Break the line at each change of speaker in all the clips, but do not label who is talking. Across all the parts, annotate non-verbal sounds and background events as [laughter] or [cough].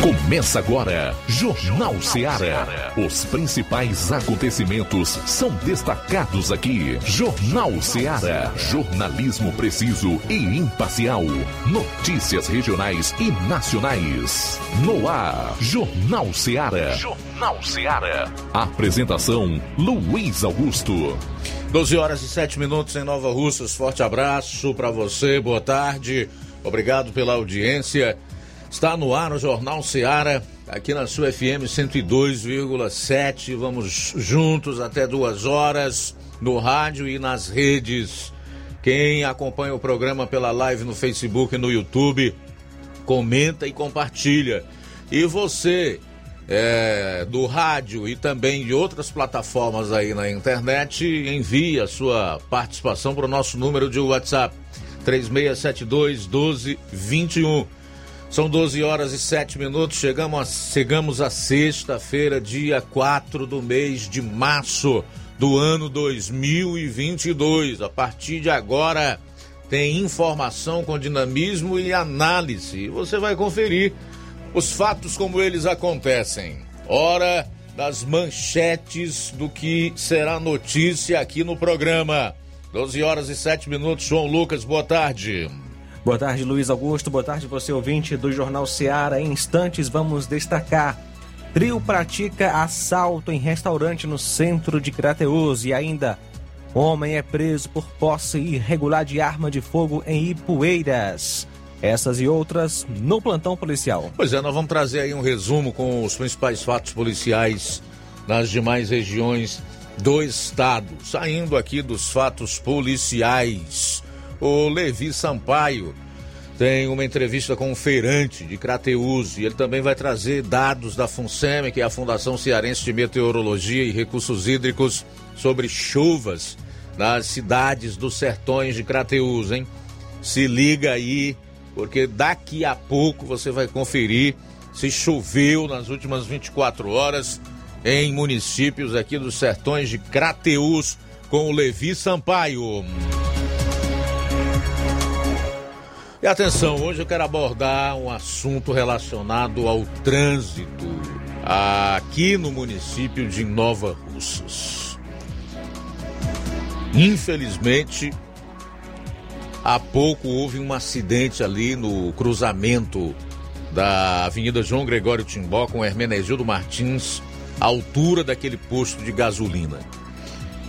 Começa agora, Jornal Seara. Os principais acontecimentos são destacados aqui. Jornal Seara. Jornalismo preciso e imparcial. Notícias regionais e nacionais. No ar, Jornal Seara. Jornal Seara. Apresentação: Luiz Augusto.
12 horas e 7 minutos em Nova Russas. Forte abraço para você, boa tarde. Obrigado pela audiência. Está no ar o Jornal Seara, aqui na sua FM 102,7. Vamos juntos até duas horas no rádio e nas redes. Quem acompanha o programa pela live no Facebook e no YouTube, comenta e compartilha. E você, é, do rádio e também de outras plataformas aí na internet, envie a sua participação para o nosso número de WhatsApp 3672 1221. São 12 horas e 7 minutos. Chegamos a, chegamos a sexta-feira, dia 4 do mês de março do ano 2022. A partir de agora, tem informação com dinamismo e análise. Você vai conferir os fatos como eles acontecem. Hora das manchetes do que será notícia aqui no programa. 12 horas e 7 minutos. João Lucas, boa tarde.
Boa tarde, Luiz Augusto. Boa tarde, você ouvinte do Jornal Seara. Em instantes, vamos destacar. Trio pratica assalto em restaurante no centro de Crateus e ainda homem é preso por posse irregular de arma de fogo em Ipueiras. Essas e outras no plantão policial.
Pois é, nós vamos trazer aí um resumo com os principais fatos policiais nas demais regiões do estado. Saindo aqui dos fatos policiais o Levi Sampaio tem uma entrevista com um feirante de Crateus e ele também vai trazer dados da FUNSEME, que é a Fundação Cearense de Meteorologia e Recursos Hídricos, sobre chuvas nas cidades dos sertões de Crateus, hein? Se liga aí, porque daqui a pouco você vai conferir se choveu nas últimas 24 horas em municípios aqui dos sertões de Crateus com o Levi Sampaio. E atenção, hoje eu quero abordar um assunto relacionado ao trânsito aqui no município de Nova Russas. Infelizmente, há pouco houve um acidente ali no cruzamento da Avenida João Gregório Timbó com Hermenegildo Martins, à altura daquele posto de gasolina.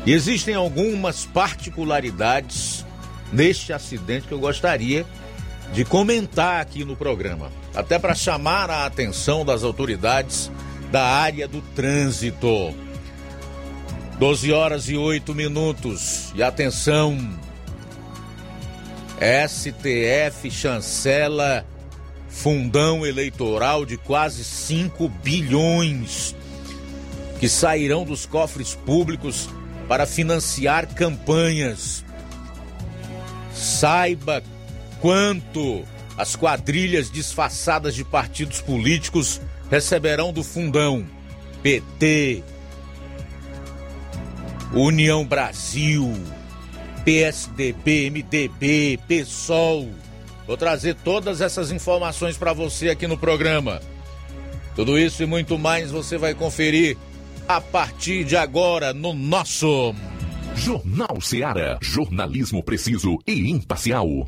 E existem algumas particularidades neste acidente que eu gostaria de comentar aqui no programa, até para chamar a atenção das autoridades da área do trânsito. 12 horas e 8 minutos. E atenção, STF chancela fundão eleitoral de quase 5 bilhões que sairão dos cofres públicos para financiar campanhas. Saiba quanto as quadrilhas disfarçadas de partidos políticos receberão do fundão PT, União Brasil, PSDB, MDB, PSOL. Vou trazer todas essas informações para você aqui no programa. Tudo isso e muito mais você vai conferir a partir de agora no nosso
Jornal Seara. Jornalismo preciso e imparcial.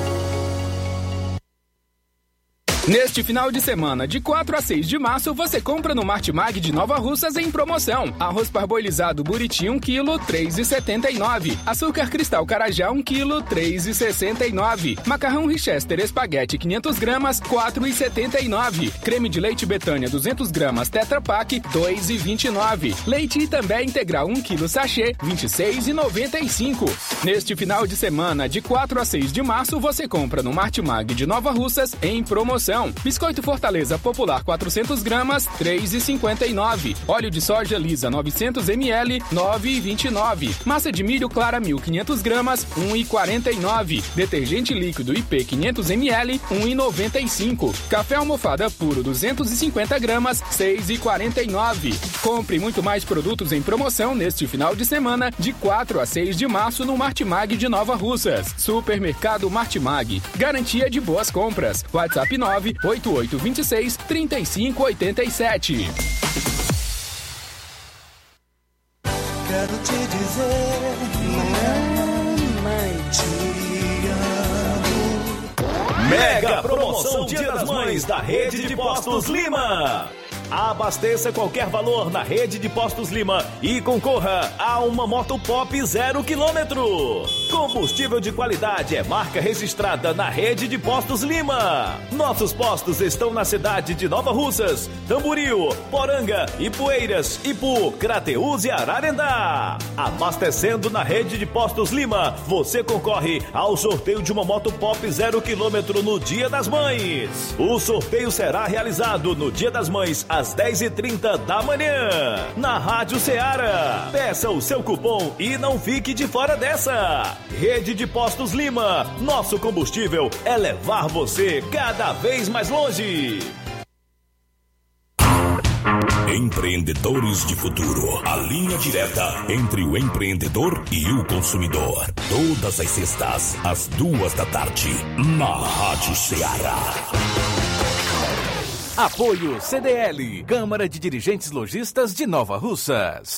Neste final de semana, de 4 a 6 de março, você compra no Martimag de Nova Russas em promoção. Arroz parboilizado Buriti 1 kg, 3,79. Açúcar cristal Carajá 1 kg, 3,69. Macarrão Richester Espaguete 500 gramas, 4,79. Creme de leite Betânia 200 gramas Tetra Pak, 2,29. Leite Itambé integral 1 kg sachê, 26,95. Neste final de semana, de 4 a 6 de março, você compra no Martimag de Nova Russas em promoção. Biscoito Fortaleza Popular 400 gramas, 3,59. Óleo de soja lisa 900 ml, 9,29. Massa de milho clara 1.500 gramas, 1,49. Detergente líquido IP 500 ml, 1,95. Café almofada puro 250 gramas, 6,49. Compre muito mais produtos em promoção neste final de semana, de 4 a 6 de março no Martimag de Nova Russas. Supermercado Martimag. Garantia de boas compras. WhatsApp 9 98826 3587.
Quero te dizer, mamãe, te amo.
Mega promoção Dia das Mães da Rede de Postos Lima. Abasteça qualquer valor na rede de Postos Lima e concorra a uma moto pop zero quilômetro. Combustível de qualidade é marca registrada na rede de Postos Lima. Nossos postos estão na cidade de Nova Russas, Tamboril, Poranga, Ipueiras, Ipu, Crateús e Ararendá. Abastecendo na rede de Postos Lima, você concorre ao sorteio de uma moto pop zero quilômetro no Dia das Mães. O sorteio será realizado no Dia das Mães às 10h30 da manhã, na Rádio Ceará. Peça o seu cupom e não fique de fora dessa. Rede de Postos Lima, nosso combustível é levar você cada vez mais longe.
Empreendedores de Futuro. A linha direta entre o empreendedor e o consumidor. Todas as sextas, às duas da tarde, na Rádio Ceará.
Apoio CDL, Câmara de Dirigentes Logistas de Nova Russas.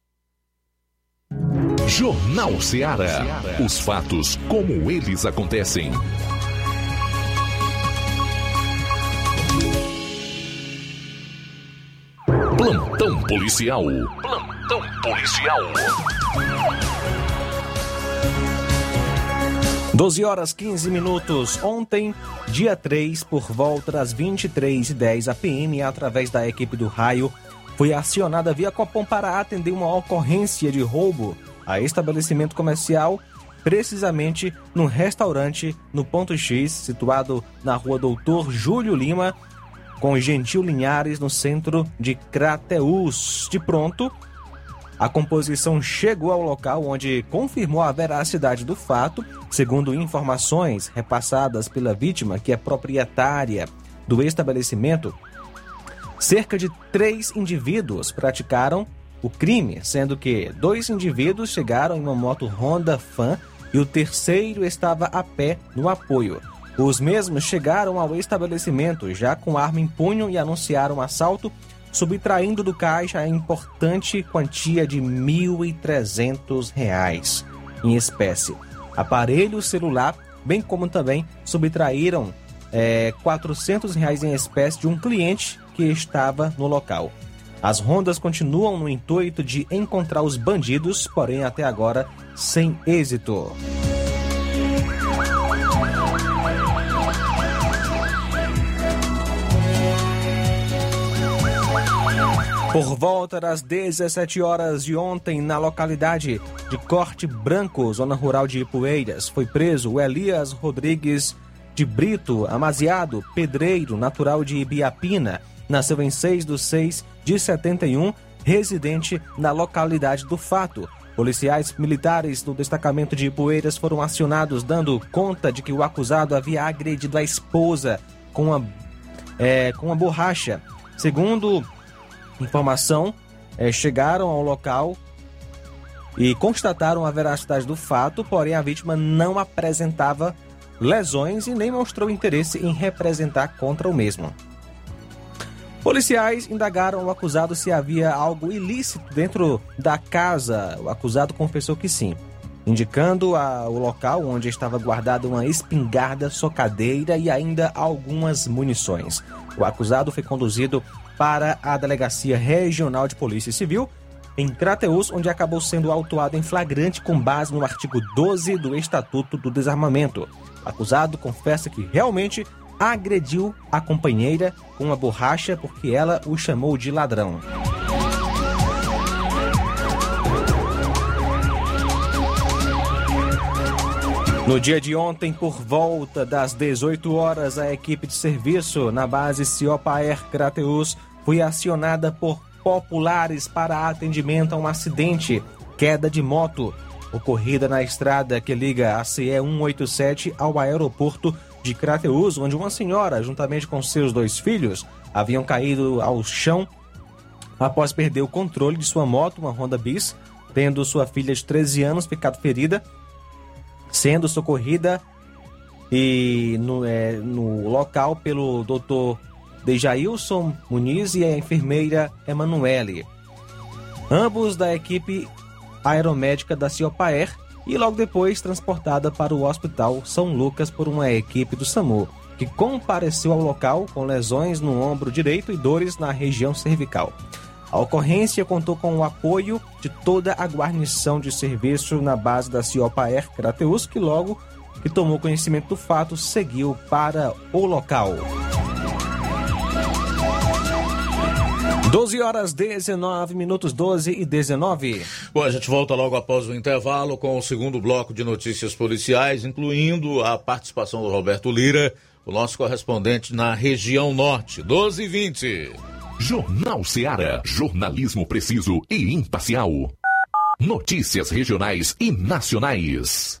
Jornal Ceará. Os fatos como eles acontecem. Plantão policial. Plantão policial.
12 horas 15 minutos. Ontem, dia 3, por volta das 23h10, a PM, através da equipe do Raio, foi acionada via Copom para atender uma ocorrência de roubo a estabelecimento comercial, precisamente num restaurante no Ponto X, situado na rua Doutor Júlio Lima, com Gentil Linhares, no centro de Crateús. De pronto, a composição chegou ao local onde confirmou a veracidade do fato, segundo informações repassadas pela vítima, que é proprietária do estabelecimento. Cerca de três indivíduos praticaram o crime, sendo que dois indivíduos chegaram em uma moto Honda Fan e o terceiro estava a pé no apoio. Os mesmos chegaram ao estabelecimento já com arma em punho e anunciaram um assalto subtraindo do caixa a importante quantia de R$ 1.300 em espécie, aparelho celular, bem como também subtraíram é, 400 reais em espécie de um cliente que estava no local. As rondas continuam no intuito de encontrar os bandidos, porém até agora sem êxito. Por volta das 17 horas de ontem, na localidade de Corte Branco, zona rural de Ipueiras, foi preso Elias Rodrigues de Brito, amaziado, pedreiro, natural de Ibiapina. Nasceu em 6 de 6 de 71, residente na localidade do fato. Policiais militares do destacamento de Ipueiras foram acionados, dando conta de que o acusado havia agredido a esposa com uma, é, com uma borracha. Segundo informação, é, chegaram ao local e constataram a veracidade do fato, porém a vítima não apresentava lesões e nem mostrou interesse em representar contra o mesmo. Policiais indagaram o acusado se havia algo ilícito dentro da casa. O acusado confessou que sim, indicando a, o local onde estava guardada uma espingarda, socadeira e ainda algumas munições. O acusado foi conduzido para a Delegacia Regional de Polícia Civil em Crateus, onde acabou sendo autuado em flagrante com base no artigo 12 do Estatuto do Desarmamento. O acusado confessa que realmente agrediu a companheira com uma borracha porque ela o chamou de ladrão. No dia de ontem, por volta das 18 horas, a equipe de serviço na base Ciopaer Crateus foi acionada por populares para atendimento a um acidente, queda de moto, ocorrida na estrada que liga a CE 187 ao aeroporto de Crateus, onde uma senhora, juntamente com seus dois filhos, haviam caído ao chão após perder o controle de sua moto, uma Honda Bis, tendo sua filha de 13 anos ficado ferida, sendo socorrida e no, é, no local pelo doutor Dejailson Muniz e a enfermeira Emanuele. Ambos da equipe aeromédica da Ciopaer e logo depois transportada para o Hospital São Lucas por uma equipe do SAMU, que compareceu ao local com lesões no ombro direito e dores na região cervical. A ocorrência contou com o apoio de toda a guarnição de serviço na base da Ciopaer Crateus, que logo que tomou conhecimento do fato, seguiu para o local. 12 horas 19 minutos 12 e 19.
Bom, a gente volta logo após o intervalo com o segundo bloco de notícias policiais, incluindo a participação do Roberto Lira, o nosso correspondente na região norte. 12 e 20.
Jornal Seara. Jornalismo preciso e imparcial. Notícias regionais e nacionais.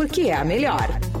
porque é a melhor.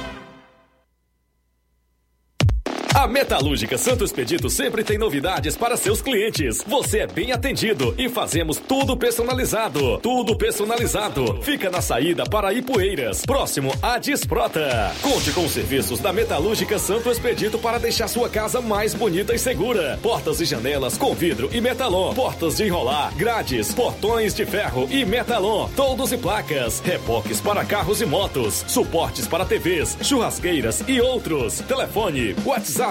A Metalúrgica Santo Expedito sempre tem novidades para seus clientes. Você é bem atendido e fazemos tudo personalizado. Tudo personalizado. Fica na saída para Ipueiras, próximo a Desprota. Conte com os serviços da Metalúrgica Santo Expedito para deixar sua casa mais bonita e segura. Portas e janelas com vidro e metalon. Portas de enrolar, grades, portões de ferro e metalon. Toldos e placas. Reboques para carros e motos. Suportes para TVs, churrasqueiras e outros. Telefone, WhatsApp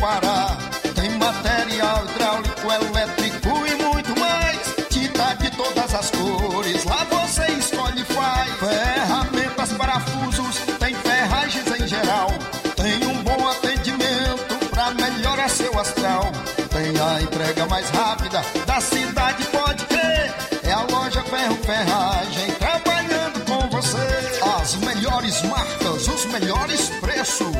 parar. Tem material hidráulico, elétrico e muito mais. Tinta de todas as cores, lá você escolhe e faz. Ferramentas, parafusos, tem ferragens em geral. Tem um bom atendimento pra melhorar seu astral. Tem a entrega mais rápida da cidade, pode crer. É a loja Ferro Ferragem trabalhando com você. As melhores marcas, os melhores preços.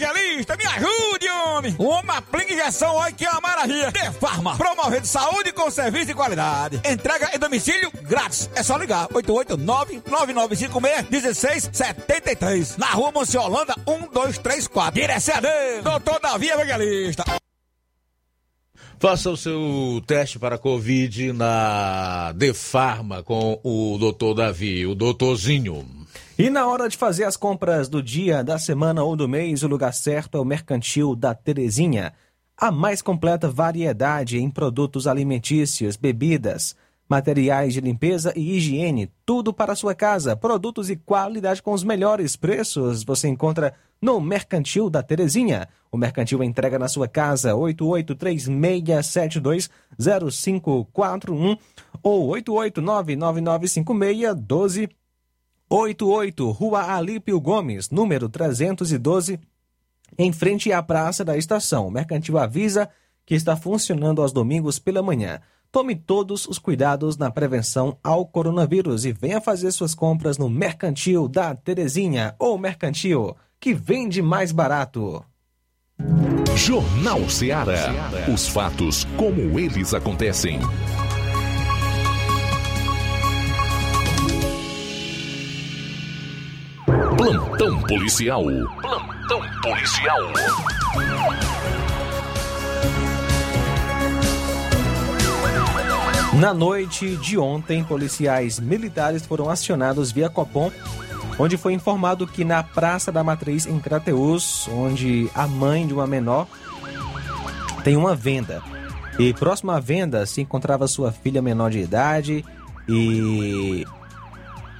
me ajude, homem. Uma aplica injeção, olha que é uma maravilha. De Farma, promovendo saúde com serviço de qualidade. Entrega em domicílio grátis. É só ligar, 889-9956-1673. Na rua Monsiolanda, 1234. Direção a Deus, doutor Davi Evangelista.
Faça o seu teste para Covid na Defarma com o doutor Davi, o doutorzinho.
E na hora de fazer as compras do dia, da semana ou do mês, o lugar certo é o Mercantil da Terezinha. A mais completa variedade em produtos alimentícios, bebidas, materiais de limpeza e higiene, tudo para a sua casa. Produtos e qualidade com os melhores preços você encontra no Mercantil da Terezinha. O Mercantil entrega na sua casa 8836720541 ou 889995612 88, Rua Alípio Gomes, número 312, em frente à Praça da Estação. O Mercantil avisa que está funcionando aos domingos pela manhã. Tome todos os cuidados na prevenção ao coronavírus e venha fazer suas compras no Mercantil da Terezinha ou Mercantil, que vende mais barato.
Jornal Ceará. Os fatos como eles acontecem. Plantão policial. Plantão policial.
Na noite de ontem, policiais militares foram acionados via Copom, onde foi informado que na Praça da Matriz, em Crateus, onde a mãe de uma menor tem uma venda. E próximo à venda se encontrava sua filha menor de idade e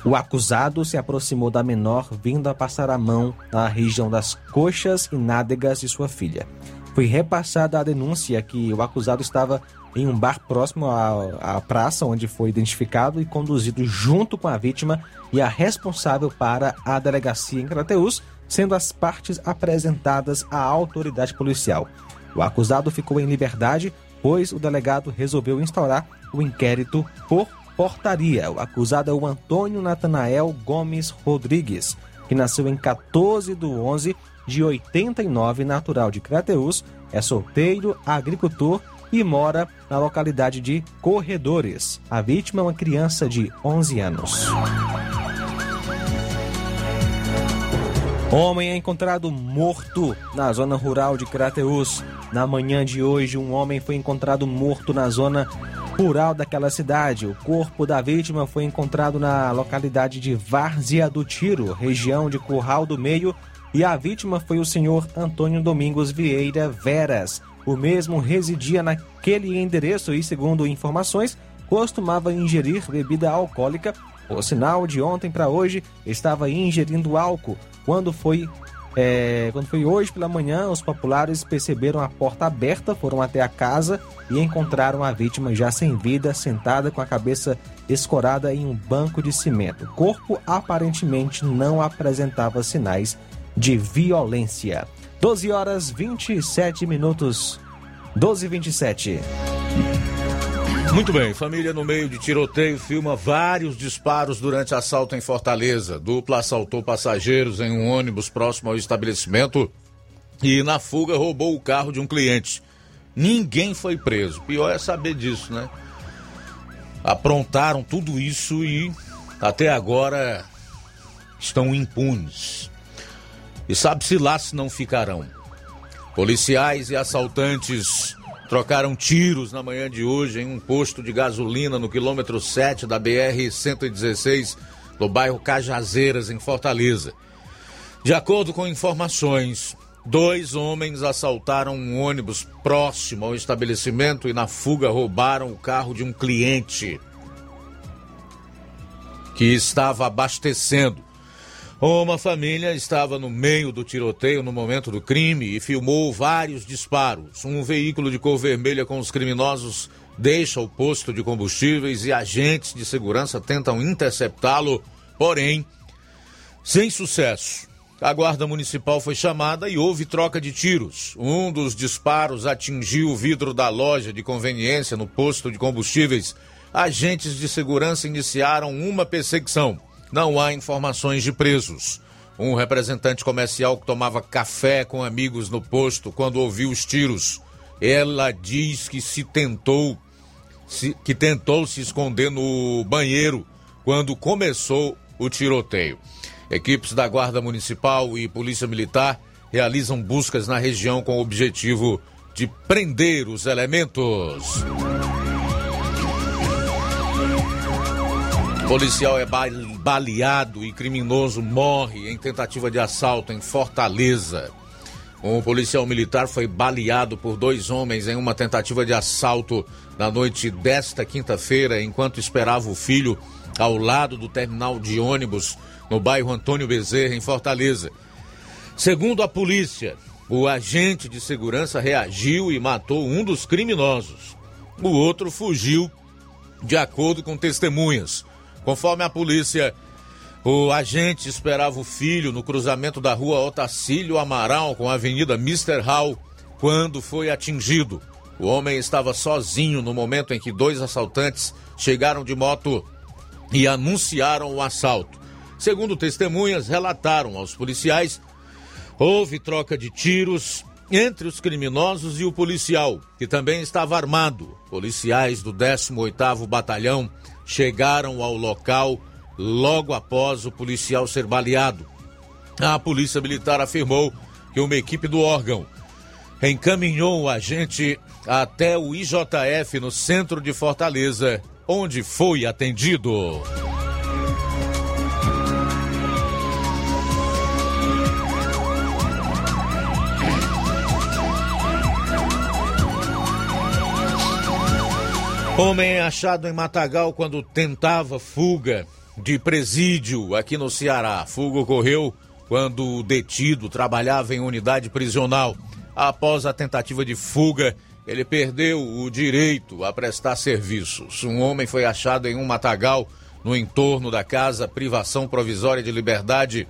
o acusado se aproximou da menor, vindo a passar a mão na região das coxas e nádegas de sua filha. Foi repassada a denúncia que o acusado estava em um bar próximo à, à praça, onde foi identificado e conduzido junto com a vítima e a responsável para a delegacia em Crateus, sendo as partes apresentadas à autoridade policial. O acusado ficou em liberdade, pois o delegado resolveu instaurar o inquérito por portaria. O acusado é o Antônio Natanael Gomes Rodrigues, que nasceu em 14 de 11 de 89, natural de Crateus, é solteiro, agricultor e mora na localidade de Corredores. A vítima é uma criança de 11 anos. Homem é encontrado morto na zona rural de Crateus. Na manhã de hoje, um homem foi encontrado morto na zona rural daquela cidade. O corpo da vítima foi encontrado na localidade de Várzea do Tiro, região de Curral do Meio, e a vítima foi o senhor Antônio Domingos Vieira Veras. O mesmo residia naquele endereço e, segundo informações, costumava ingerir bebida alcoólica. Por sinal, de ontem para hoje, estava ingerindo álcool. Quando foi, é, quando foi hoje pela manhã, os populares perceberam a porta aberta, foram até a casa e encontraram a vítima já sem vida, sentada com a cabeça escorada em um banco de cimento. O corpo aparentemente não apresentava sinais de violência. 12 horas 27 minutos. 12 e 27.
Muito bem, família no meio de tiroteio filma vários disparos durante assalto em Fortaleza. Dupla assaltou passageiros em um ônibus próximo ao estabelecimento e na fuga roubou o carro de um cliente. Ninguém foi preso. Pior é saber disso, né? Aprontaram tudo isso e até agora estão impunes. E sabe-se lá se não ficarão. Policiais e assaltantes trocaram tiros na manhã de hoje em um posto de gasolina no quilômetro 7 da BR-116, no bairro Cajazeiras, em Fortaleza. De acordo com informações, dois homens assaltaram um ônibus próximo ao estabelecimento e, na fuga, roubaram o carro de um cliente que estava abastecendo. Uma família estava no meio do tiroteio no momento do crime e filmou vários disparos. Um veículo de cor vermelha com os criminosos deixa o posto de combustíveis e agentes de segurança tentam interceptá-lo, porém, sem sucesso. A guarda municipal foi chamada e houve troca de tiros. Um dos disparos atingiu o vidro da loja de conveniência no posto de combustíveis. Agentes de segurança iniciaram uma perseguição não há informações de presos. Um representante comercial que tomava café com amigos no posto quando ouviu os tiros. Ela diz que se tentou se, que tentou se esconder no banheiro quando começou o tiroteio. Equipes da Guarda Municipal e Polícia Militar realizam buscas na região com o objetivo de prender os elementos. Policial é baleado e criminoso morre em tentativa de assalto em Fortaleza. Um policial militar foi baleado por dois homens em uma tentativa de assalto na noite desta quinta-feira, enquanto esperava o filho ao lado do terminal de ônibus no bairro Antônio Bezerra, em Fortaleza. Segundo a polícia, o agente de segurança reagiu e matou um dos criminosos. O outro fugiu, de acordo com testemunhas. Conforme a polícia, o agente esperava o filho no cruzamento da rua Otacílio Amaral com a avenida Mr. Hall quando foi atingido. O homem estava sozinho no momento em que dois assaltantes chegaram de moto e anunciaram o assalto. Segundo testemunhas, relataram aos policiais, houve troca de tiros entre os criminosos e o policial, que também estava armado. Policiais do 18º Batalhão chegaram ao local logo após o policial ser baleado. A Polícia Militar afirmou que uma equipe do órgão encaminhou o agente até o IJF no centro de Fortaleza, onde foi atendido. Homem é achado em Matagal quando tentava fuga de presídio aqui no Ceará. Fuga ocorreu quando o detido trabalhava em unidade prisional. Após a tentativa de fuga, ele perdeu o direito a prestar serviços. Um homem foi achado em um matagal no entorno da casa Privação Provisória de Liberdade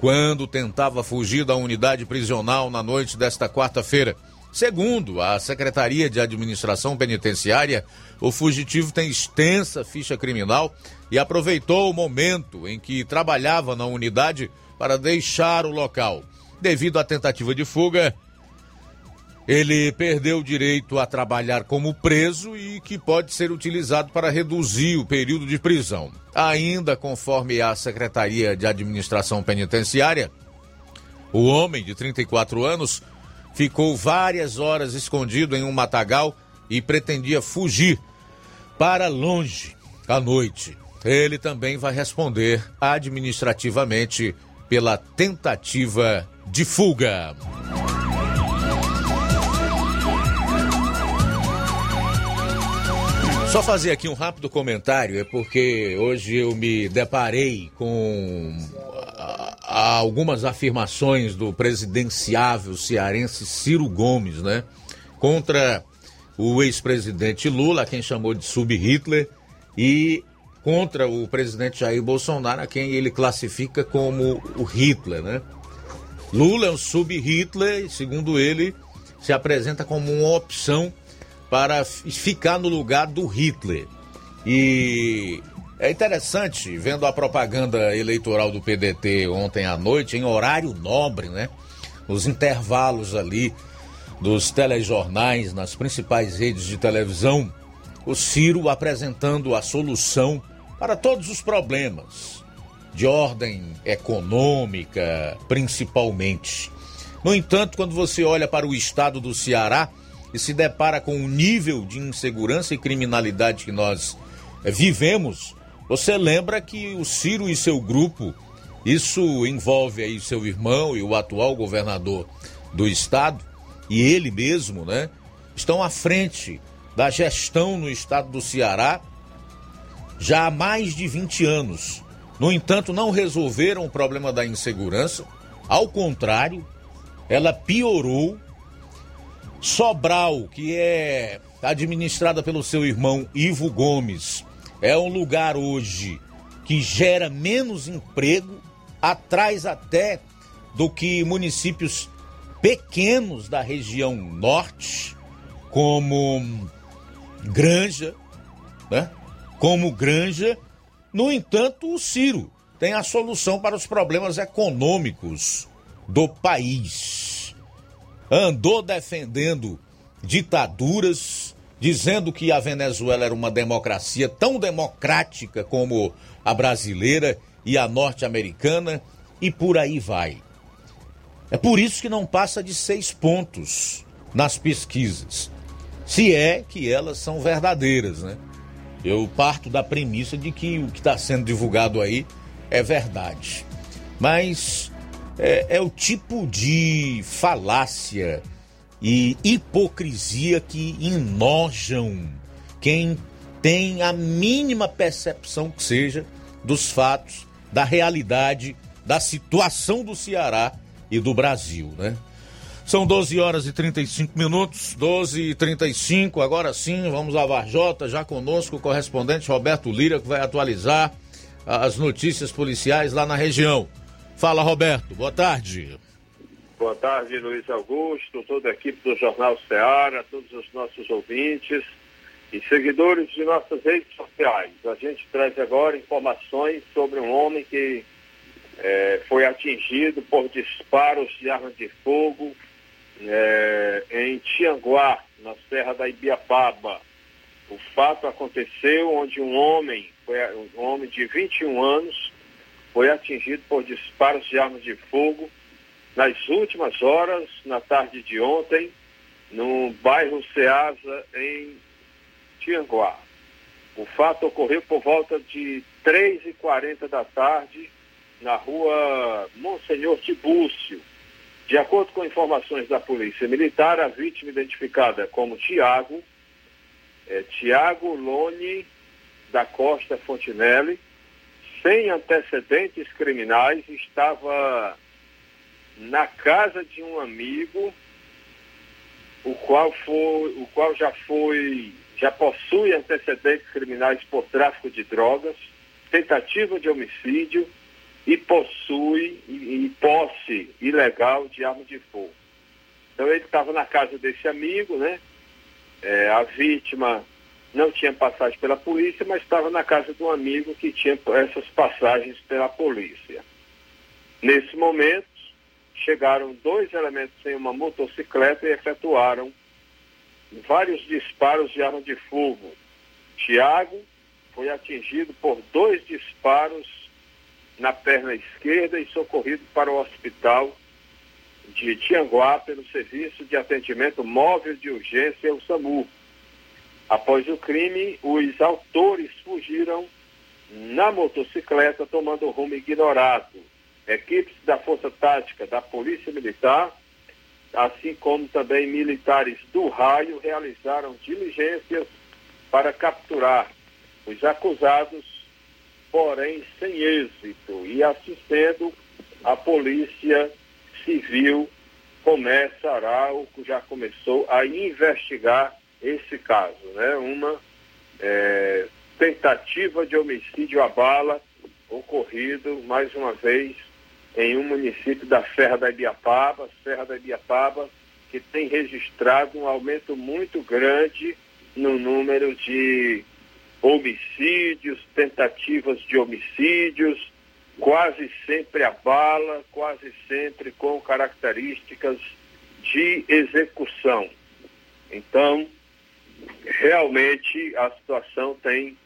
quando tentava fugir da unidade prisional na noite desta quarta-feira. Segundo a Secretaria de Administração Penitenciária, o fugitivo tem extensa ficha criminal e aproveitou o momento em que trabalhava na unidade para deixar o local. Devido à tentativa de fuga, ele perdeu o direito a trabalhar como preso e que pode ser utilizado para reduzir o período de prisão. Ainda conforme a Secretaria de Administração Penitenciária, o homem de 34 anos ficou várias horas escondido em um matagal e pretendia fugir para longe à noite. Ele também vai responder administrativamente pela tentativa de fuga. Só fazer aqui um rápido comentário, é porque hoje eu me deparei com algumas afirmações do presidenciável cearense Ciro Gomes, né? Contra o ex-presidente Lula, a quem chamou de sub-Hitler, e contra o presidente Jair Bolsonaro, a quem ele classifica como o Hitler, né? Lula é um sub-Hitler segundo ele, se apresenta como uma opção para ficar no lugar do Hitler. E é interessante, vendo a propaganda eleitoral do PDT ontem à noite, em horário nobre, né? Nos intervalos ali dos telejornais, nas principais redes de televisão, o Ciro apresentando a solução para todos os problemas, de ordem econômica, principalmente. No entanto, quando você olha para o estado do Ceará e se depara com o nível de insegurança e criminalidade que nós eh, vivemos, você lembra que o Ciro e seu grupo, isso envolve aí seu irmão e o atual governador do estado, e ele mesmo, né, estão à frente da gestão no estado do Ceará já há mais de 20 anos. No entanto, não resolveram o problema da insegurança, ao contrário, ela piorou. Sobral, que é administrada pelo seu irmão Ivo Gomes, é um lugar hoje que gera menos emprego, atrás até do que municípios pequenos da região norte, como Granja, né? Como Granja. No entanto, o Ciro tem a solução para os problemas econômicos do país. Andou defendendo ditaduras, dizendo que a Venezuela era uma democracia tão democrática como a brasileira e a norte-americana, e por aí vai. É por isso que não passa de seis pontos nas pesquisas, se é que elas são verdadeiras, né? Eu parto da premissa de que o que está sendo divulgado aí é verdade. Mas é, é o tipo de falácia e hipocrisia que enojam quem tem a mínima percepção que seja dos fatos, da realidade, da situação do Ceará e do Brasil, né? São 12 horas e 35 minutos, 12 e 35. Agora sim, vamos a Varjota, já conosco o correspondente Roberto Lira, que vai atualizar as notícias policiais lá na região. Fala, Roberto, boa tarde.
Boa tarde, Luiz Augusto, toda a equipe do Jornal Ceará, todos os nossos ouvintes e seguidores de nossas redes sociais. A gente traz agora informações sobre um homem que é, foi atingido por disparos de arma de fogo
é, em Tianguá, na Serra da Ibiapaba. O fato aconteceu onde um homem, foi, um homem de 21 anos, foi atingido por disparos de armas de fogo nas últimas horas, na tarde de ontem, no bairro Ceasa, em Tianguá. O fato ocorreu por volta de 3h40 da tarde, na rua Monsenhor Tibúcio. De acordo com informações da Polícia Militar, a vítima identificada como Tiago, é, Tiago Lone da Costa Fontinelli, sem antecedentes criminais, estava na casa de um amigo, o qual foi, o qual já foi, já possui antecedentes criminais por tráfico de drogas, tentativa de homicídio e possui e, e posse ilegal de arma de fogo. Então ele estava na casa desse amigo, né? É, a vítima não tinha passagem pela polícia, mas estava na casa de um amigo que tinha essas passagens pela polícia. Nesse momento, chegaram dois elementos em uma motocicleta e efetuaram vários disparos de arma de fogo. Tiago foi atingido por dois disparos na perna esquerda e socorrido para o hospital de Tianguá pelo Serviço de Atendimento Móvel de Urgência, o SAMU. Após o crime, os autores fugiram na motocicleta tomando rumo ignorado. Equipes da Força Tática da Polícia Militar, assim como também militares do raio, realizaram diligências para capturar os acusados, porém sem êxito. E assim sendo, a Polícia Civil começará, ou já começou, a investigar esse caso, né? Uma é, tentativa de homicídio à bala ocorrido, mais uma vez, em um município da Serra da Ibiapaba, Serra da Ibiapaba, que tem registrado um aumento muito grande no número de homicídios, tentativas de homicídios, quase sempre a bala, quase sempre com características de execução. Então, realmente a situação tem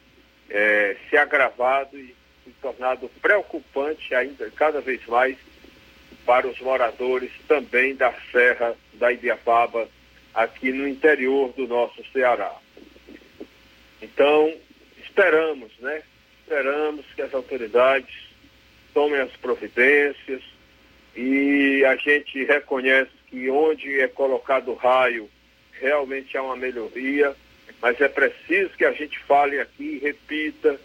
é, se agravado e se tornado preocupante ainda cada vez mais para os moradores também da Serra da Ibiapaba, aqui no interior do nosso Ceará. Então, esperamos, né? Esperamos que as autoridades tomem as providências e a gente reconhece que onde é colocado raio realmente há uma melhoria, mas é preciso que a gente fale aqui e repita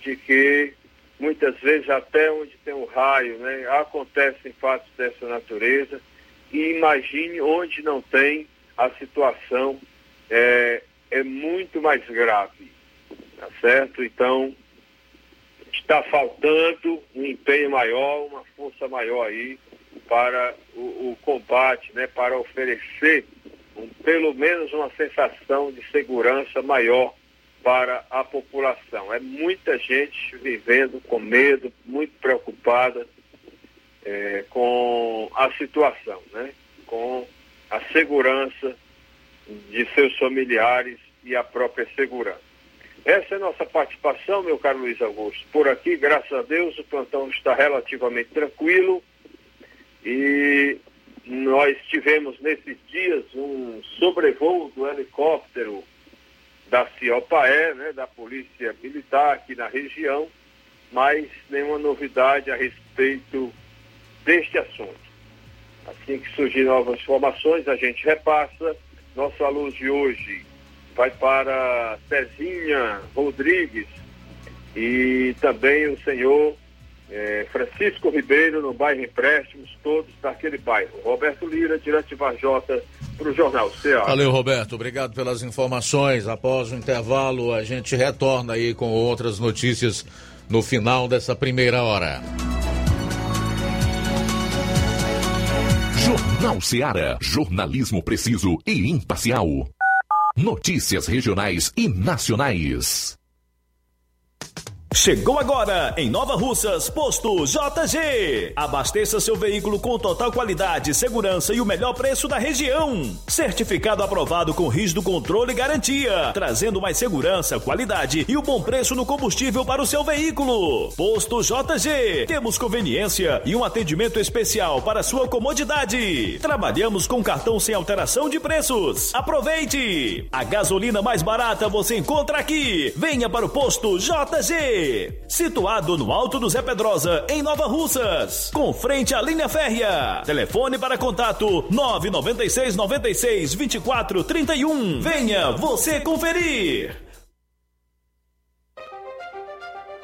de que muitas vezes até onde tem um raio, né, acontecem fatos dessa natureza e imagine onde não tem a situação é, é muito mais grave, tá certo? Então está faltando um empenho maior, uma força maior aí para o, o combate, né, para oferecer um, pelo menos uma sensação de segurança maior para a população. É muita gente vivendo com medo, muito preocupada é, com a situação, né? com a segurança de seus familiares e a própria segurança. Essa é a nossa participação, meu caro Luiz Augusto. Por aqui, graças a Deus, o plantão está relativamente tranquilo e nós tivemos nesses dias um sobrevoo do helicóptero da CIOPAE, né, da Polícia Militar aqui na região, mas nenhuma novidade a respeito deste assunto. Assim que surgirem novas informações, a gente repassa. Nosso aluno de hoje vai para Tezinha Rodrigues e também o senhor é, Francisco Ribeiro, no bairro Empréstimos, todos daquele bairro. Roberto Lira, direto de Varjota, para o Jornal Ceará.
Valeu, Roberto. Obrigado pelas informações. Após o intervalo, a gente retorna aí com outras notícias no final dessa primeira hora.
Jornal Ceará. Jornalismo preciso e imparcial. Notícias regionais e nacionais.
Chegou agora em Nova Russas, posto JG. Abasteça seu veículo com total qualidade, segurança e o melhor preço da região. Certificado aprovado com rígido controle e garantia, trazendo mais segurança, qualidade e o bom preço no combustível para o seu veículo. Posto JG. Temos conveniência e um atendimento especial para sua comodidade. Trabalhamos com cartão sem alteração de preços. Aproveite! A gasolina mais barata você encontra aqui. Venha para o posto JG situado no Alto do Zé Pedrosa, em Nova Russas, com frente à linha férrea. Telefone para contato 996 96 24 31. Venha você conferir.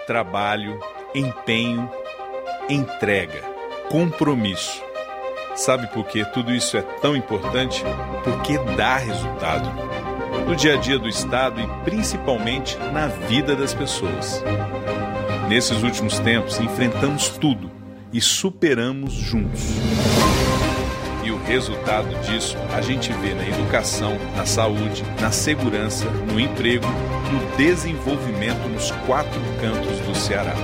Trabalho, empenho, entrega, compromisso. Sabe por que tudo isso é tão importante? Porque dá resultado no dia a dia do Estado e principalmente na vida das pessoas. Nesses últimos tempos, enfrentamos tudo e superamos juntos. E o resultado disso a gente vê na educação, na saúde, na segurança, no emprego, no desenvolvimento nos quatro cantos do Ceará.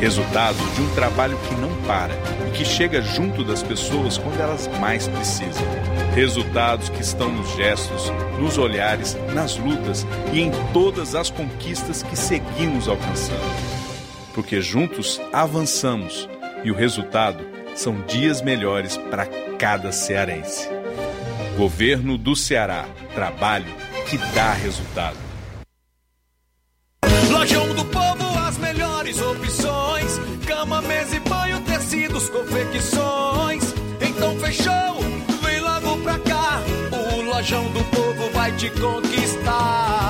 Resultado de um trabalho que não para e que chega junto das pessoas quando elas mais precisam. Resultados que estão nos gestos, nos olhares, nas lutas e em todas as conquistas que seguimos alcançando. Porque juntos avançamos e o resultado são dias melhores para cada cearense. Governo do Ceará. Trabalho que dá resultado.
Lojão do Povo, as melhores opções: tecidos, confecções. Então fechou, vem logo pra cá. O Lojão do Povo vai te conquistar.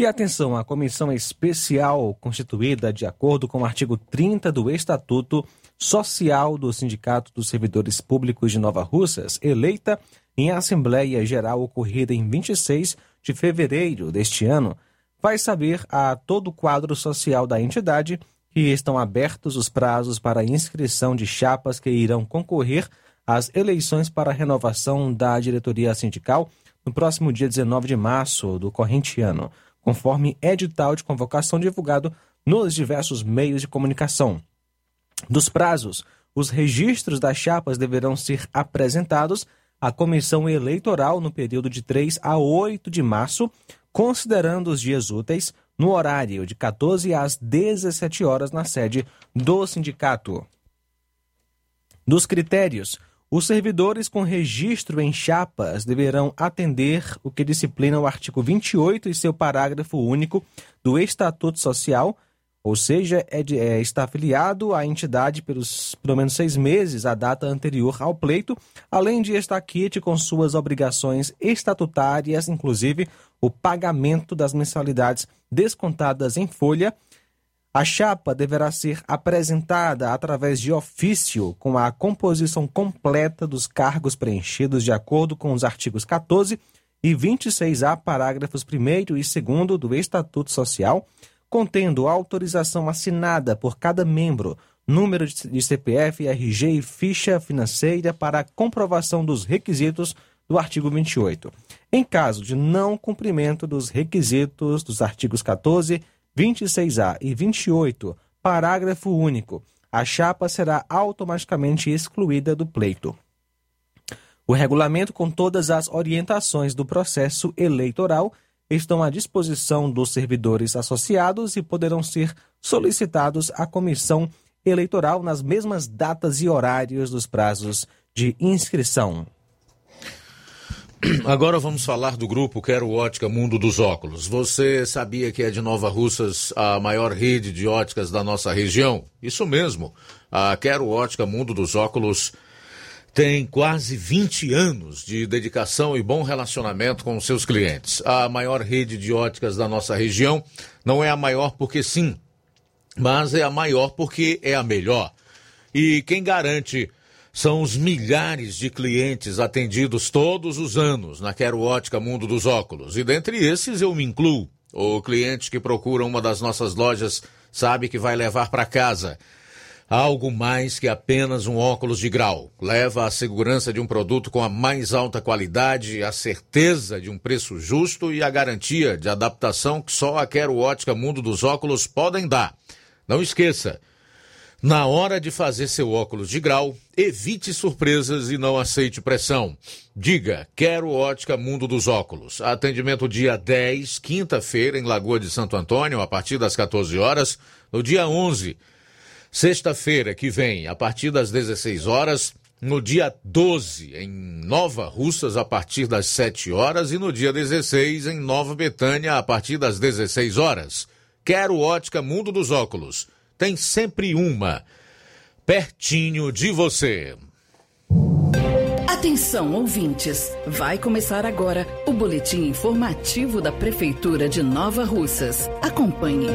E atenção, a comissão especial constituída de acordo com o artigo 30 do Estatuto Social do Sindicato dos Servidores Públicos de Nova Russas, eleita em Assembleia Geral ocorrida em 26 de fevereiro deste ano, vai saber a todo o quadro social da entidade que estão abertos os prazos para inscrição de chapas que irão concorrer às eleições para renovação da diretoria sindical no próximo dia 19 de março do corrente ano conforme edital de convocação divulgado nos diversos meios de comunicação. Dos prazos, os registros das chapas deverão ser apresentados à comissão eleitoral no período de 3 a 8 de março, considerando os dias úteis no horário de 14 às 17 horas na sede do sindicato. Dos critérios, os servidores com registro em chapas deverão atender o que disciplina o artigo 28 e seu parágrafo único do Estatuto Social, ou seja, é, de, é está afiliado à entidade pelos pelo menos seis meses à data anterior ao pleito, além de estar quite com suas obrigações estatutárias, inclusive o pagamento das mensalidades descontadas em folha a chapa deverá ser apresentada através de ofício com a composição completa dos cargos preenchidos de acordo com os artigos 14 e 26A, parágrafos 1 e 2 do Estatuto Social, contendo autorização assinada por cada membro, número de CPF, RG e ficha financeira para comprovação dos requisitos do artigo 28. Em caso de não cumprimento dos requisitos dos artigos 14 26A e 28, parágrafo único, a chapa será automaticamente excluída do pleito. O regulamento com todas as orientações do processo eleitoral estão à disposição dos servidores associados e poderão ser solicitados à comissão eleitoral nas mesmas datas e horários dos prazos de inscrição. [clears throat]
Agora vamos falar do grupo Quero Ótica Mundo dos Óculos. Você sabia que é de Nova Russas a maior rede de óticas da nossa região? Isso mesmo. A Quero Ótica Mundo dos Óculos tem quase 20 anos de dedicação e bom relacionamento com seus clientes. A maior rede de óticas da nossa região não é a maior porque sim, mas é a maior porque é a melhor. E quem garante são os milhares de clientes atendidos todos os anos na Quero Ótica Mundo dos Óculos. E dentre esses eu me incluo. O cliente que procura uma das nossas lojas sabe que vai levar para casa algo mais que apenas um óculos de grau. Leva a segurança de um produto com a mais alta qualidade, a certeza de um preço justo e a garantia de adaptação que só a Quero Ótica Mundo dos Óculos podem dar. Não esqueça, na hora de fazer seu óculos de grau, evite surpresas e não aceite pressão. Diga, quero ótica Mundo dos Óculos. Atendimento dia 10, quinta-feira, em Lagoa de Santo Antônio, a partir das 14 horas. No dia 11, Sexta-feira que vem, a partir das 16 horas, no dia 12, em Nova Russas, a partir das 7 horas, e no dia 16, em Nova Betânia, a partir das 16 horas. Quero ótica Mundo dos Óculos. Tem sempre uma. Pertinho de você.
Atenção, ouvintes! Vai começar agora o boletim informativo da Prefeitura de Nova Russas. Acompanhe.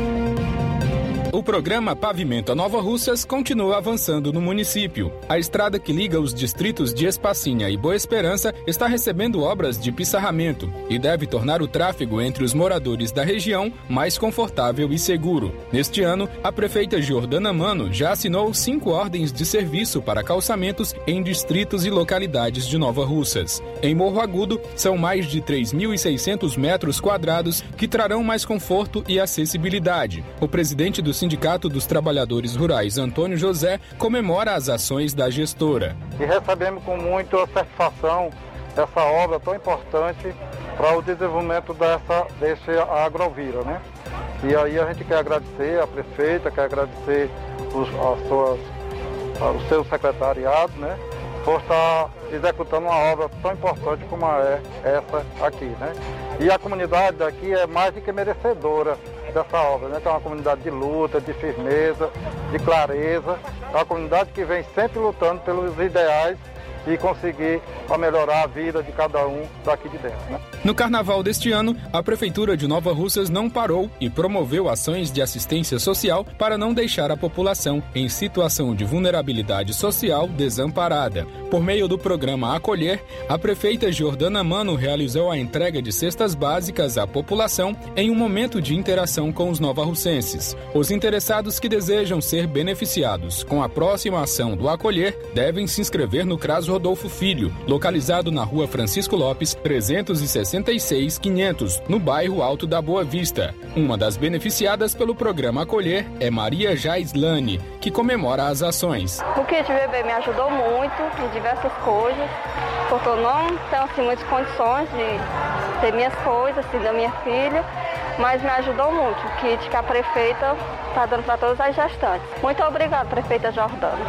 O programa Pavimenta Nova Russas continua avançando no município. A estrada que liga os distritos de Espacinha e Boa Esperança está recebendo obras de pissarramento e deve tornar o tráfego entre os moradores da região mais confortável e seguro. Neste ano, a prefeita Jordana Mano já assinou cinco ordens de serviço para calçamentos em distritos e localidades de Nova Russas. Em Morro Agudo, são mais de 3.600 metros quadrados que trarão mais conforto e acessibilidade. O presidente do Sindicato dos Trabalhadores Rurais, Antônio José, comemora as ações da gestora.
E recebemos com muita satisfação essa obra tão importante para o desenvolvimento dessa, desse agrovira, né? E aí a gente quer agradecer a prefeita, quer agradecer os, as suas, o seu secretariado, né? Por estar executando uma obra tão importante como é essa aqui, né? E a comunidade daqui é mais do que merecedora dessa obra, né? Que é uma comunidade de luta, de firmeza, de clareza. É uma comunidade que vem sempre lutando pelos ideais e conseguir melhorar a vida de cada um daqui de dentro. Né?
No carnaval deste ano, a Prefeitura de Nova Russas não parou e promoveu ações de assistência social para não deixar a população em situação de vulnerabilidade social desamparada. Por meio do programa Acolher, a prefeita Jordana Mano realizou a entrega de cestas básicas à população em um momento de interação com os novarrucenses. Os interessados que desejam ser beneficiados com a próxima ação do Acolher devem se inscrever no CRAS Rodolfo Filho, localizado na rua Francisco Lopes, 366 500, no bairro Alto da Boa Vista. Uma das beneficiadas pelo programa Acolher é Maria Jaislane, que comemora as ações.
O kit bebê me ajudou muito em diversas coisas, porque eu não tenho assim, muitas condições de ter minhas coisas, assim, da minha filha, mas me ajudou muito. O kit que a prefeita está dando para todas as gestantes. Muito obrigada, prefeita Jordana.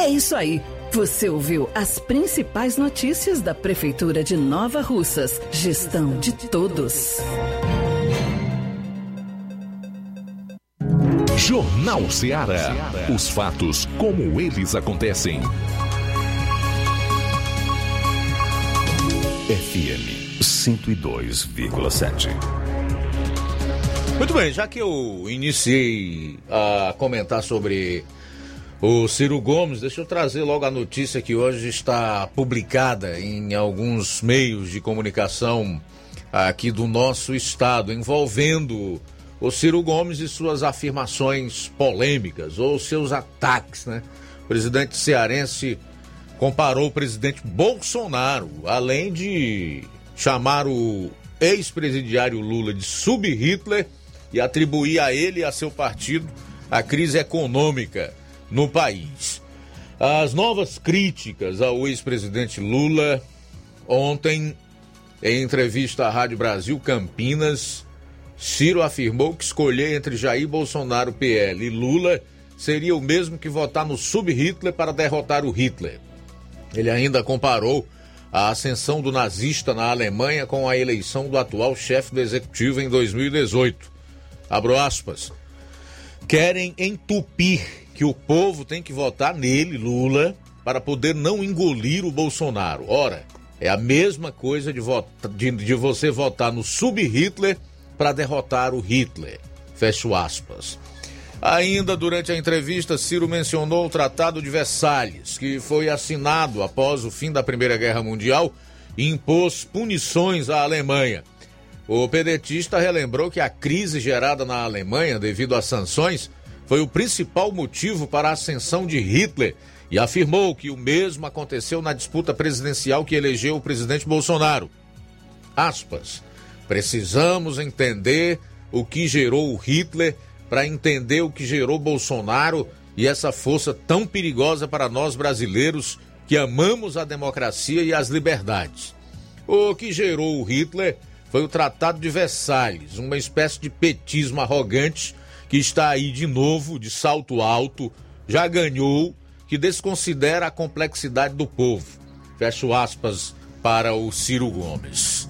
É isso aí. Você ouviu as principais notícias da Prefeitura de Nova Russas. Gestão de todos.
Jornal Ceará. Os fatos como eles acontecem. FM 102,7.
Muito bem, já que eu iniciei a comentar sobre o Ciro Gomes, deixa eu trazer logo a notícia que hoje está publicada em alguns meios de comunicação aqui do nosso estado, envolvendo o Ciro Gomes e suas afirmações polêmicas ou seus ataques, né? O presidente cearense comparou o presidente Bolsonaro, além de chamar o ex-presidiário Lula de sub-Hitler e atribuir a ele e a seu partido a crise econômica no país. As novas críticas ao ex-presidente Lula ontem, em entrevista à Rádio Brasil Campinas, Ciro afirmou que escolher entre Jair Bolsonaro, PL e Lula seria o mesmo que votar no sub-Hitler para derrotar o Hitler. Ele ainda comparou a ascensão do nazista na Alemanha com a eleição do atual chefe do executivo em 2018. Abro aspas. Querem entupir que o povo tem que votar nele, Lula, para poder não engolir o Bolsonaro. Ora, é a mesma coisa de, vota, de, de você votar no sub-Hitler para derrotar o Hitler. Fecho aspas. Ainda durante a entrevista, Ciro mencionou o Tratado de Versalhes, que foi assinado após o fim da Primeira Guerra Mundial e impôs punições à Alemanha. O pedetista relembrou que a crise gerada na Alemanha devido às sanções foi o principal motivo para a ascensão de Hitler e afirmou que o mesmo aconteceu na disputa presidencial que elegeu o presidente Bolsonaro. Aspas. Precisamos entender o que gerou o Hitler para entender o que gerou Bolsonaro e essa força tão perigosa para nós brasileiros que amamos a democracia e as liberdades. O que gerou o Hitler foi o Tratado de Versalhes, uma espécie de petismo arrogante que está aí de novo, de salto alto, já ganhou, que desconsidera a complexidade do povo. Fecho aspas para o Ciro Gomes.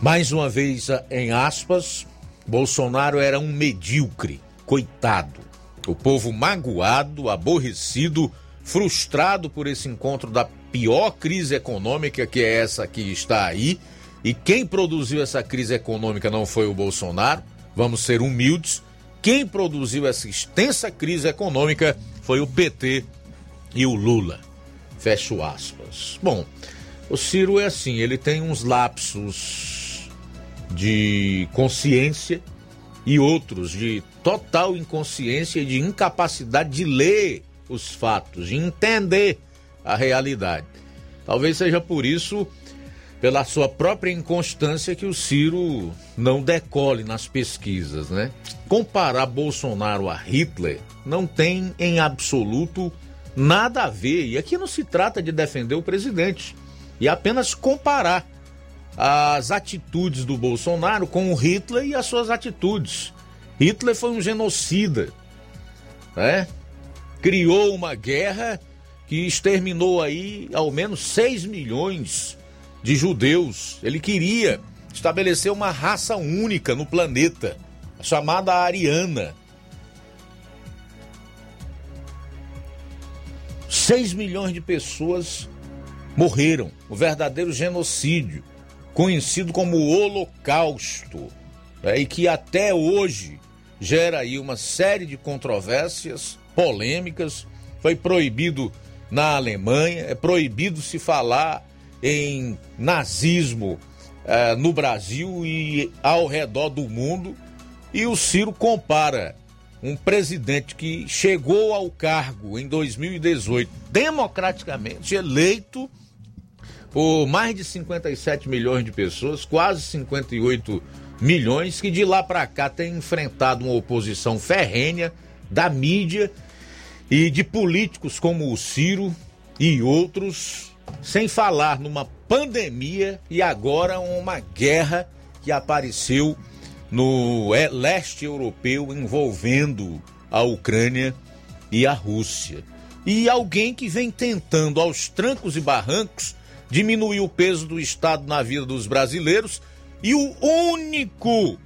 Mais uma vez, em aspas, Bolsonaro era um medíocre, coitado. O povo magoado, aborrecido, frustrado por esse encontro da pior crise econômica, que é essa que está aí. E quem produziu essa crise econômica não foi o Bolsonaro, vamos ser humildes. Quem produziu essa extensa crise econômica foi o PT e o Lula. Fecho aspas. Bom, o Ciro é assim, ele tem uns lapsos de consciência e outros de total inconsciência e de incapacidade de ler os fatos, de entender a realidade. Talvez seja por isso, pela sua própria inconstância, que o Ciro não decole nas pesquisas, né? Comparar Bolsonaro a Hitler não tem em absoluto nada a ver. E aqui não se trata de defender o presidente, e apenas comparar as atitudes do Bolsonaro com o Hitler e as suas atitudes. Hitler foi um genocida, né? criou uma guerra que exterminou aí ao menos 6 milhões de judeus. Ele queria estabelecer uma raça única no planeta, chamada Ariana. 6 milhões de pessoas morreram, o verdadeiro genocídio, conhecido como Holocausto, né, e que até hoje gera aí uma série de controvérsias polêmicas. Foi proibido na Alemanha, é proibido se falar em nazismo eh, no Brasil e ao redor do mundo. E o Ciro compara um presidente que chegou ao cargo em 2018, democraticamente eleito por mais de 57 milhões de pessoas, quase 58 milhões, que de lá para cá tem enfrentado uma oposição ferrenha da mídia e de políticos como o Ciro e outros, sem falar numa pandemia e agora uma guerra que apareceu no é, leste europeu envolvendo a Ucrânia e a Rússia. E alguém que vem tentando aos trancos e barrancos diminuir o peso do Estado na vida dos brasileiros e o único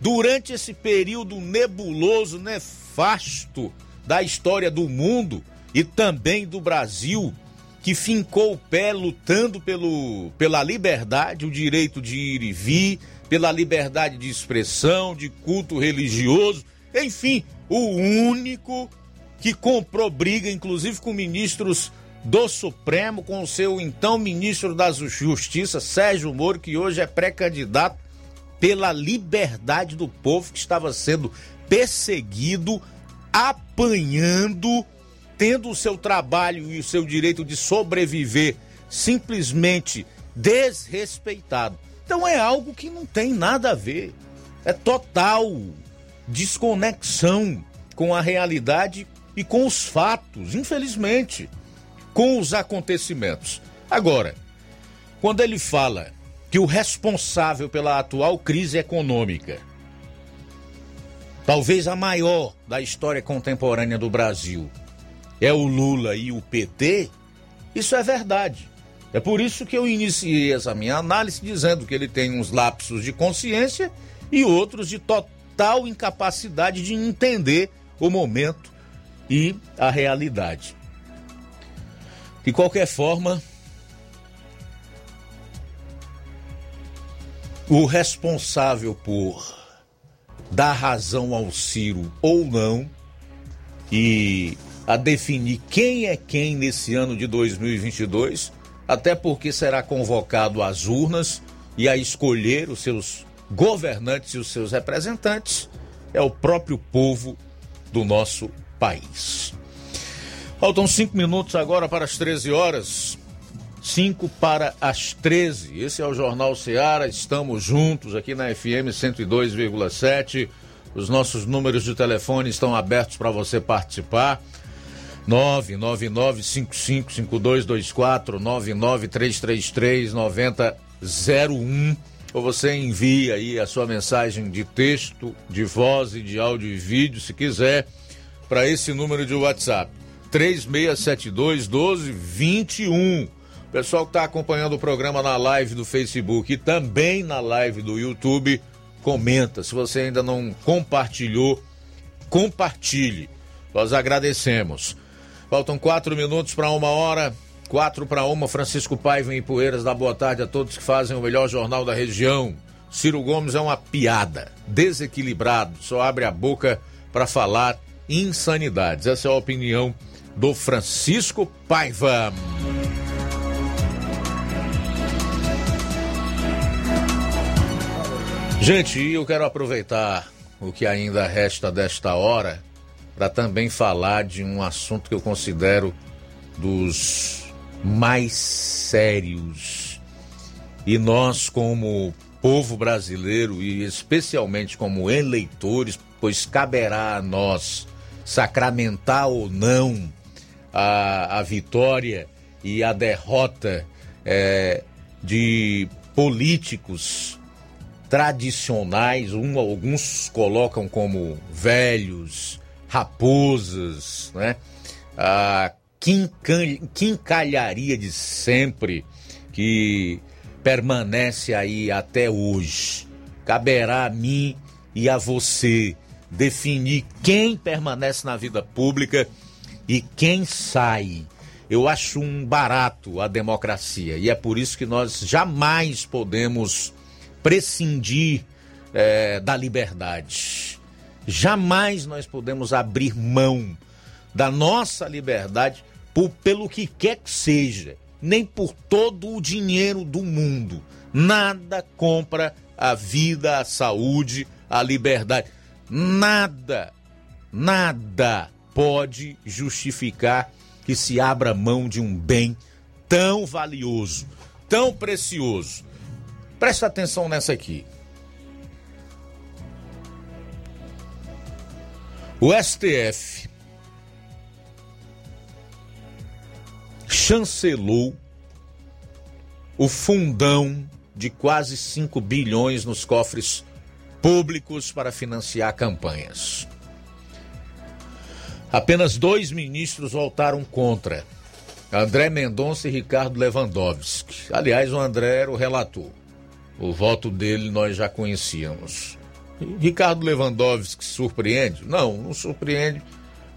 durante esse período nebuloso, nefasto da história do mundo e também do Brasil, que fincou o pé lutando pelo, pela liberdade, o direito de ir e vir, pela liberdade de expressão, de culto religioso, enfim, o único que comprou briga, inclusive com ministros do Supremo, com o seu então ministro da Justiça, Sérgio Moro, que hoje é pré-candidato pela liberdade do povo que estava sendo perseguido apanhando, tendo o seu trabalho e o seu direito de sobreviver simplesmente desrespeitado. Então é algo que não tem nada a ver. É total desconexão com a realidade e com os fatos, infelizmente, com os acontecimentos. Agora, quando ele fala que o responsável pela atual crise econômica talvez a maior da história contemporânea do Brasil, é o Lula e o PT, isso é verdade. É por isso que eu iniciei essa minha análise dizendo que ele tem uns lapsos de consciência e outros de total incapacidade de entender o momento e a realidade. De qualquer forma, o responsável por dar razão ao Ciro ou não e a definir quem é quem nesse ano de 2022, até porque será convocado às urnas e a escolher os seus governantes e os seus representantes é o próprio povo do nosso país. Faltam cinco minutos agora para as 13 horas. 5 para as 13. Esse é o Jornal Seara. Estamos juntos aqui na FM 102,7. Os nossos números de telefone estão abertos para você participar. 999-555224, 99333-9001. Ou você envia aí a sua mensagem de texto, de voz e de áudio e vídeo, se quiser, para esse número de WhatsApp. 3672 1221. Pessoal que está acompanhando o programa na live do Facebook e também na live do YouTube, comenta. Se você ainda não compartilhou, compartilhe. Nós agradecemos. Faltam quatro minutos para uma hora. Quatro para uma. Francisco Paiva em Poeiras dá boa tarde a todos que fazem o melhor jornal da região. Ciro Gomes é uma piada, desequilibrado, só abre a boca para falar insanidades. Essa é a opinião do Francisco Paiva. Gente, eu quero aproveitar o que ainda resta desta hora para também falar de um assunto que eu considero dos mais sérios. E nós, como povo brasileiro e especialmente como eleitores, pois caberá a nós sacramentar ou não a, a vitória e a derrota é, de políticos tradicionais, um, alguns colocam como velhos, raposas, né? A quincalharia de sempre que permanece aí até hoje. Caberá a mim e a você definir quem permanece na vida pública e quem sai. Eu acho um barato a democracia e é por isso que nós jamais podemos prescindir é, da liberdade. Jamais nós podemos abrir mão da nossa liberdade por, pelo que quer que seja, nem por todo o dinheiro do mundo. Nada compra a vida, a saúde, a liberdade. Nada, nada pode justificar que se abra mão de um bem tão valioso, tão precioso Presta atenção nessa aqui. O STF chancelou o fundão de quase 5 bilhões nos cofres públicos para financiar campanhas. Apenas dois ministros votaram contra: André Mendonça e Ricardo Lewandowski. Aliás, o André era o relator. O voto dele nós já conhecíamos. Ricardo Lewandowski surpreende? Não, não surpreende,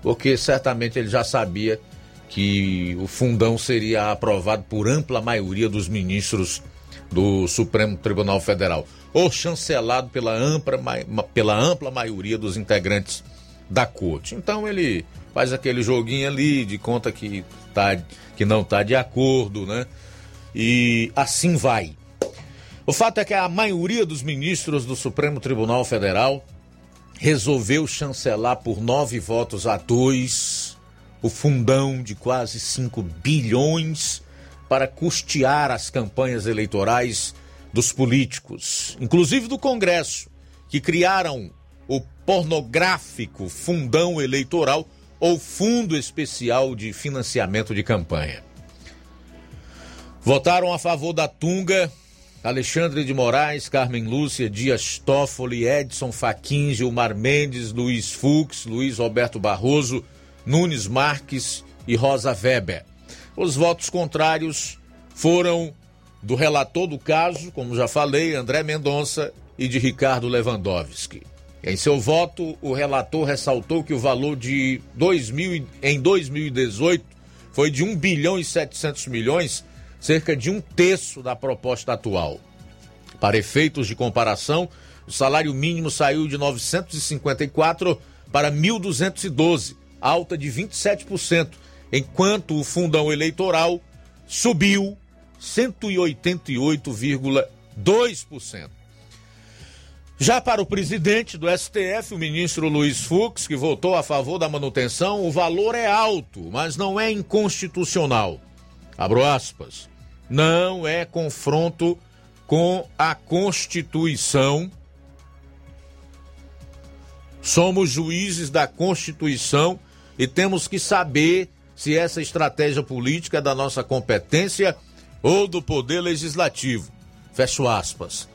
porque certamente ele já sabia que o fundão seria aprovado por ampla maioria dos ministros do Supremo Tribunal Federal, ou chancelado pela ampla, pela ampla maioria dos integrantes da corte. Então ele faz aquele joguinho ali de conta que, tá, que não está de acordo, né? E assim vai. O fato é que a maioria dos ministros do Supremo Tribunal Federal resolveu chancelar por nove votos a dois o fundão de quase 5 bilhões para custear as campanhas eleitorais dos políticos, inclusive do Congresso, que criaram o pornográfico fundão eleitoral ou Fundo Especial de Financiamento de Campanha. Votaram a favor da Tunga Alexandre de Moraes, Carmen Lúcia, Dias Toffoli, Edson Fachin, Gilmar Mendes, Luiz Fux, Luiz Roberto Barroso, Nunes Marques e Rosa Weber. Os votos contrários foram do relator do caso, como já falei, André Mendonça e de Ricardo Lewandowski. Em seu voto, o relator ressaltou que o valor de 2000, em 2018 foi de 1 bilhão e 700 milhões cerca de um terço da proposta atual. Para efeitos de comparação, O salário mínimo saiu de 954 para 1.212, alta de 27%, enquanto o fundão eleitoral subiu 188,2%. Já para o presidente do STF, o ministro Luiz Fux, que votou a favor da manutenção, o valor é alto, mas não é inconstitucional. Abro aspas. Não é confronto com a Constituição. Somos juízes da Constituição e temos que saber se essa estratégia política é da nossa competência ou do Poder Legislativo. Fecho aspas.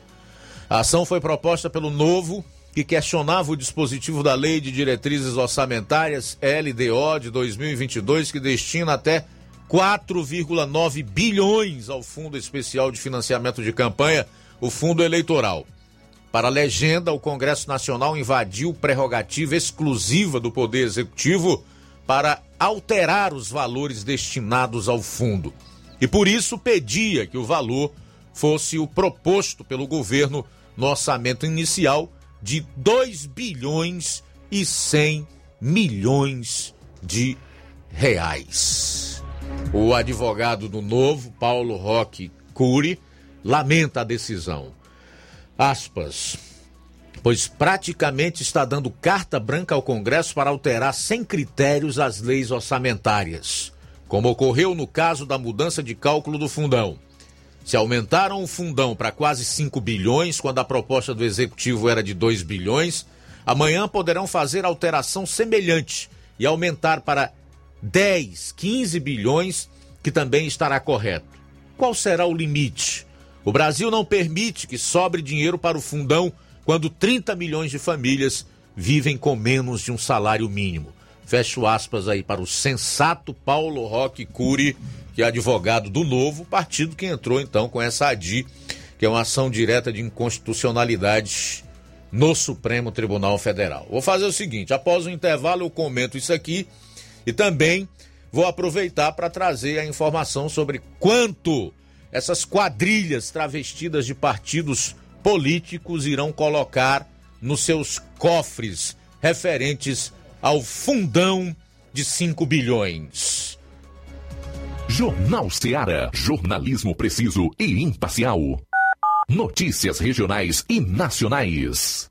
A ação foi proposta pelo Novo, que questionava o dispositivo da Lei de Diretrizes Orçamentárias, LDO, de 2022, que destina até 4,9 bilhões ao Fundo Especial de Financiamento de Campanha, o Fundo Eleitoral. Para a legenda, o Congresso Nacional invadiu prerrogativa exclusiva do Poder Executivo para alterar os valores destinados ao fundo. E por isso pedia que o valor fosse o proposto pelo governo no orçamento inicial de 2 bilhões e 100 milhões de reais. O advogado do Novo, Paulo Roque Cury, lamenta a decisão. Aspas. Pois praticamente está dando carta branca ao Congresso para alterar sem critérios as leis orçamentárias, como ocorreu no caso da mudança de cálculo do fundão. Se aumentaram o fundão para quase 5 bilhões, quando a proposta do executivo era de 2 bilhões, amanhã poderão fazer alteração semelhante e aumentar para 10, 15 bilhões, que também estará correto. Qual será o limite? O Brasil não permite que sobre dinheiro para o fundão quando 30 milhões de famílias vivem com menos de um salário mínimo. Fecho aspas aí para o sensato Paulo Roque Cury que é advogado do novo partido que entrou então com essa ADI, que é uma ação direta de inconstitucionalidade no Supremo Tribunal Federal. Vou fazer o seguinte: após o intervalo, eu comento isso aqui e também vou aproveitar para trazer a informação sobre quanto essas quadrilhas travestidas de partidos políticos irão colocar nos seus cofres referentes ao fundão de 5 bilhões.
Jornal Seara. Jornalismo preciso e imparcial. Notícias regionais e nacionais.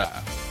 Ahora.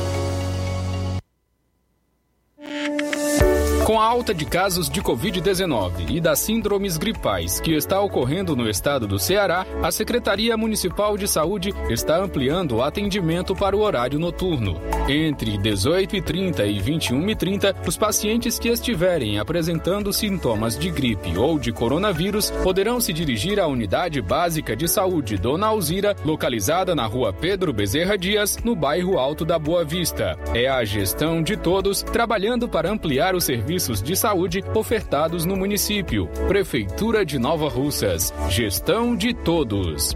Alta de casos de Covid-19 e das síndromes gripais que está ocorrendo no estado do Ceará, a Secretaria Municipal de Saúde está ampliando o atendimento para o horário noturno. Entre 18h30 e 21h30, os pacientes que estiverem apresentando sintomas de gripe ou de coronavírus poderão se dirigir à Unidade Básica de Saúde Dona Alzira, localizada na rua Pedro Bezerra Dias, no bairro Alto da Boa Vista. É a gestão de todos trabalhando para ampliar o serviço de saúde ofertados no município. Prefeitura de Nova Russas. Gestão de todos.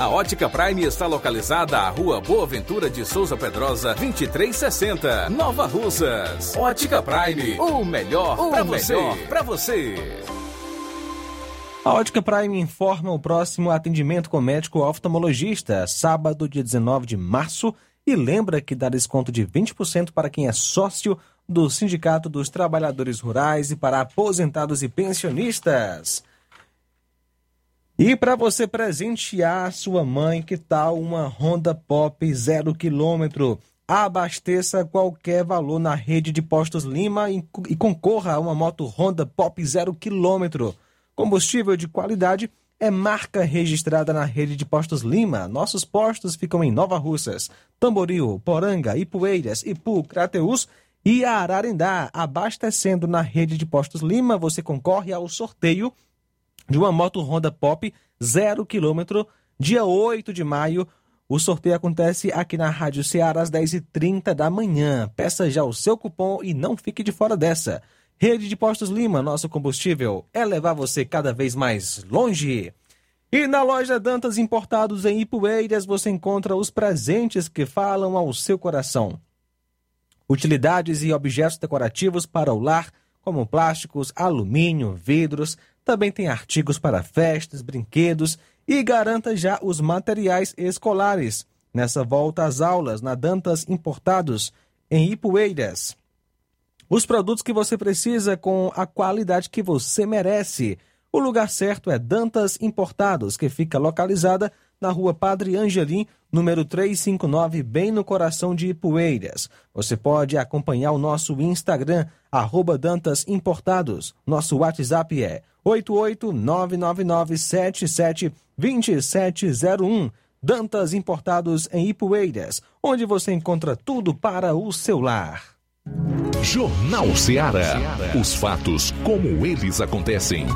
A Ótica Prime está localizada à Rua Boa Ventura de Souza Pedrosa, 2360, Nova Russas. Ótica Prime, o melhor para você. Pra você.
A Ótica Prime informa o próximo atendimento com médico oftalmologista, sábado, dia 19 de março, e lembra que dá desconto de 20% para quem é sócio do Sindicato dos Trabalhadores Rurais e para aposentados e pensionistas. E para você presentear sua mãe, que tal uma Honda Pop 0 km? Abasteça qualquer valor na rede de postos Lima e, concorra a uma moto Honda Pop 0 km. Combustível de qualidade é marca registrada na rede de postos Lima. Nossos postos ficam em Nova Russas, Tamboril, Poranga, Ipueiras, Ipu, Crateus e Ararendá. Abastecendo na rede de postos Lima, você concorre ao sorteio de uma moto Honda Pop 0 km, dia 8 de maio. O sorteio acontece aqui na Rádio Ceará às 10h30 da manhã. Peça já o seu cupom e não fique de fora dessa. Rede de Postos Lima, nosso combustível é levar você cada vez mais longe. E na loja Dantas Importados em Ipueiras você encontra os presentes que falam ao seu coração. Utilidades e objetos decorativos para o lar, como plásticos, alumínio, vidros, também tem artigos para festas, brinquedos e garanta já os materiais escolares. Nessa volta às aulas, na Dantas Importados, em Ipueiras. Os produtos que você precisa com a qualidade que você merece. O lugar certo é Dantas Importados, que fica localizada na rua Padre Angelim, número 359, bem no coração de Ipueiras. Você pode acompanhar o nosso Instagram, arroba Dantas Importados. Nosso WhatsApp é 88999772701. Dantas Importados em Ipueiras, onde você encontra tudo para o seu lar.
Jornal Ceará. Os fatos como eles acontecem.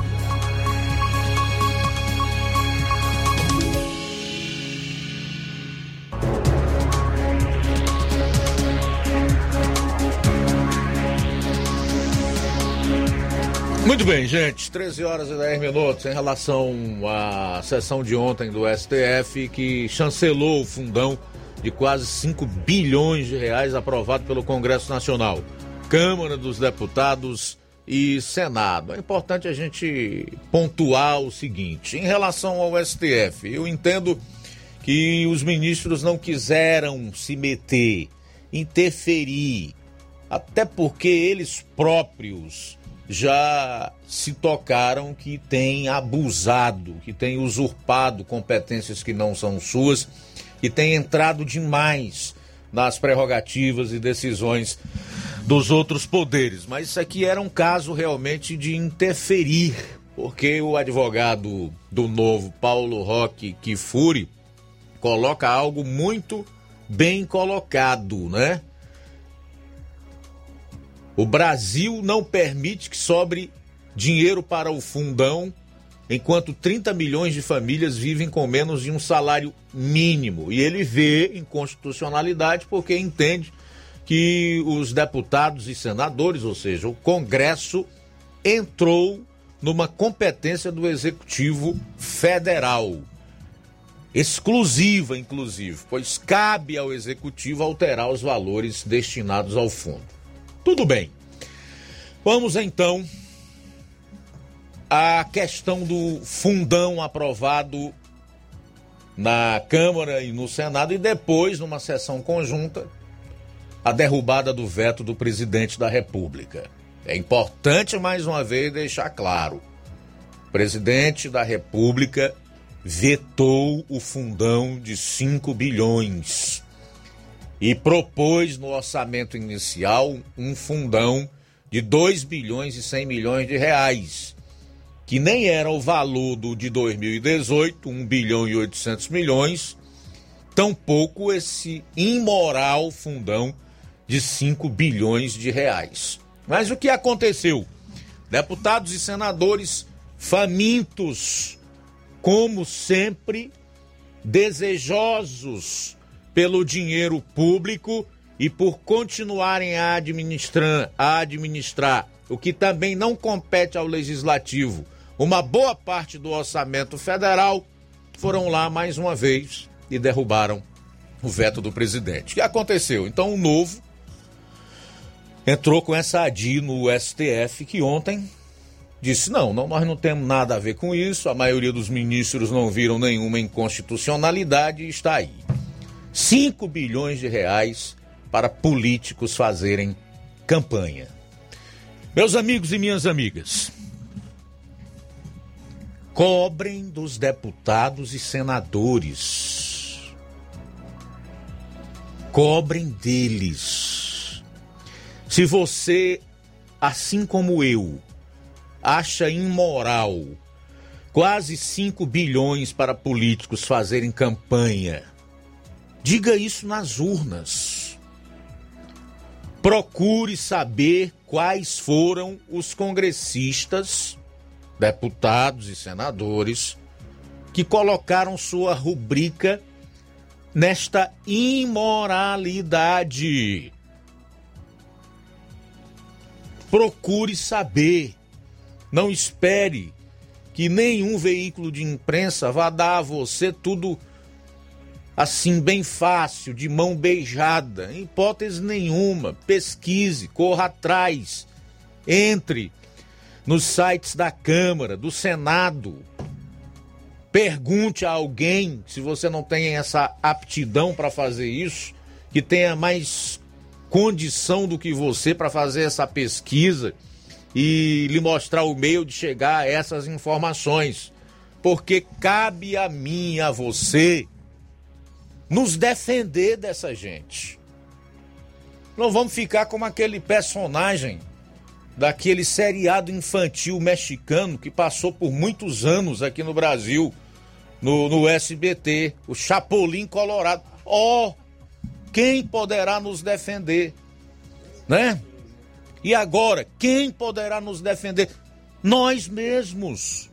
Muito bem, gente. 13 horas e 10 minutos em relação à sessão de ontem do STF que chancelou o fundão de quase 5 bilhões de reais aprovado pelo Congresso Nacional, Câmara dos Deputados e Senado. É importante a gente pontuar o seguinte: em relação ao STF, eu entendo que os ministros não quiseram se meter, interferir até porque eles próprios já se tocaram que têm abusado, que têm usurpado competências que não são suas, que têm entrado demais nas prerrogativas e decisões dos outros poderes. Mas isso aqui era um caso realmente de interferir, porque o advogado do novo Paulo Roque Kifuri coloca algo muito bem colocado, né? O Brasil não permite que sobre dinheiro para o fundão, enquanto 30 milhões de famílias vivem com menos de um salário mínimo. E ele vê inconstitucionalidade porque entende que os deputados e senadores, ou seja, o Congresso, entrou numa competência do Executivo Federal. Exclusiva, inclusive, pois cabe ao Executivo alterar os valores destinados ao fundo. Tudo bem. Vamos então à questão do fundão aprovado na Câmara e no Senado e depois, numa sessão conjunta, a derrubada do veto do presidente da República. É importante mais uma vez deixar claro: o presidente da República vetou o fundão de 5 bilhões e propôs no orçamento inicial um fundão de 2 bilhões e 100 milhões de reais, que nem era o valor do de 2018, 1 bilhão e 800 milhões, tampouco esse imoral fundão de 5 bilhões de reais. Mas o que aconteceu? Deputados e senadores famintos, como sempre, desejosos pelo dinheiro público e por continuarem a administrar, a administrar o que também não compete ao legislativo, uma boa parte do orçamento federal, foram lá mais uma vez e derrubaram o veto do presidente. O que aconteceu? Então o novo entrou com essa ADI no STF que ontem disse: não, não, nós não temos nada a ver com isso, a maioria dos ministros não viram nenhuma inconstitucionalidade e está aí. 5 bilhões de reais para políticos fazerem campanha. Meus amigos e minhas amigas, cobrem dos deputados e senadores. Cobrem deles. Se você, assim como eu, acha imoral quase 5 bilhões para políticos fazerem campanha, Diga isso nas urnas. Procure saber quais foram os congressistas, deputados e senadores que colocaram sua rubrica nesta imoralidade. Procure saber. Não espere que nenhum veículo de imprensa vá dar a você tudo assim bem fácil, de mão beijada, em hipótese nenhuma. Pesquise, corra atrás, entre nos sites da Câmara, do Senado. Pergunte a alguém, se você não tem essa aptidão para fazer isso, que tenha mais condição do que você para fazer essa pesquisa e lhe mostrar o meio de chegar a essas informações. Porque cabe a mim a você nos defender dessa gente. Não vamos ficar como aquele personagem daquele seriado infantil mexicano que passou por muitos anos aqui no Brasil, no, no SBT, o Chapolin Colorado. Ó, oh, quem poderá nos defender? Né? E agora, quem poderá nos defender? Nós mesmos.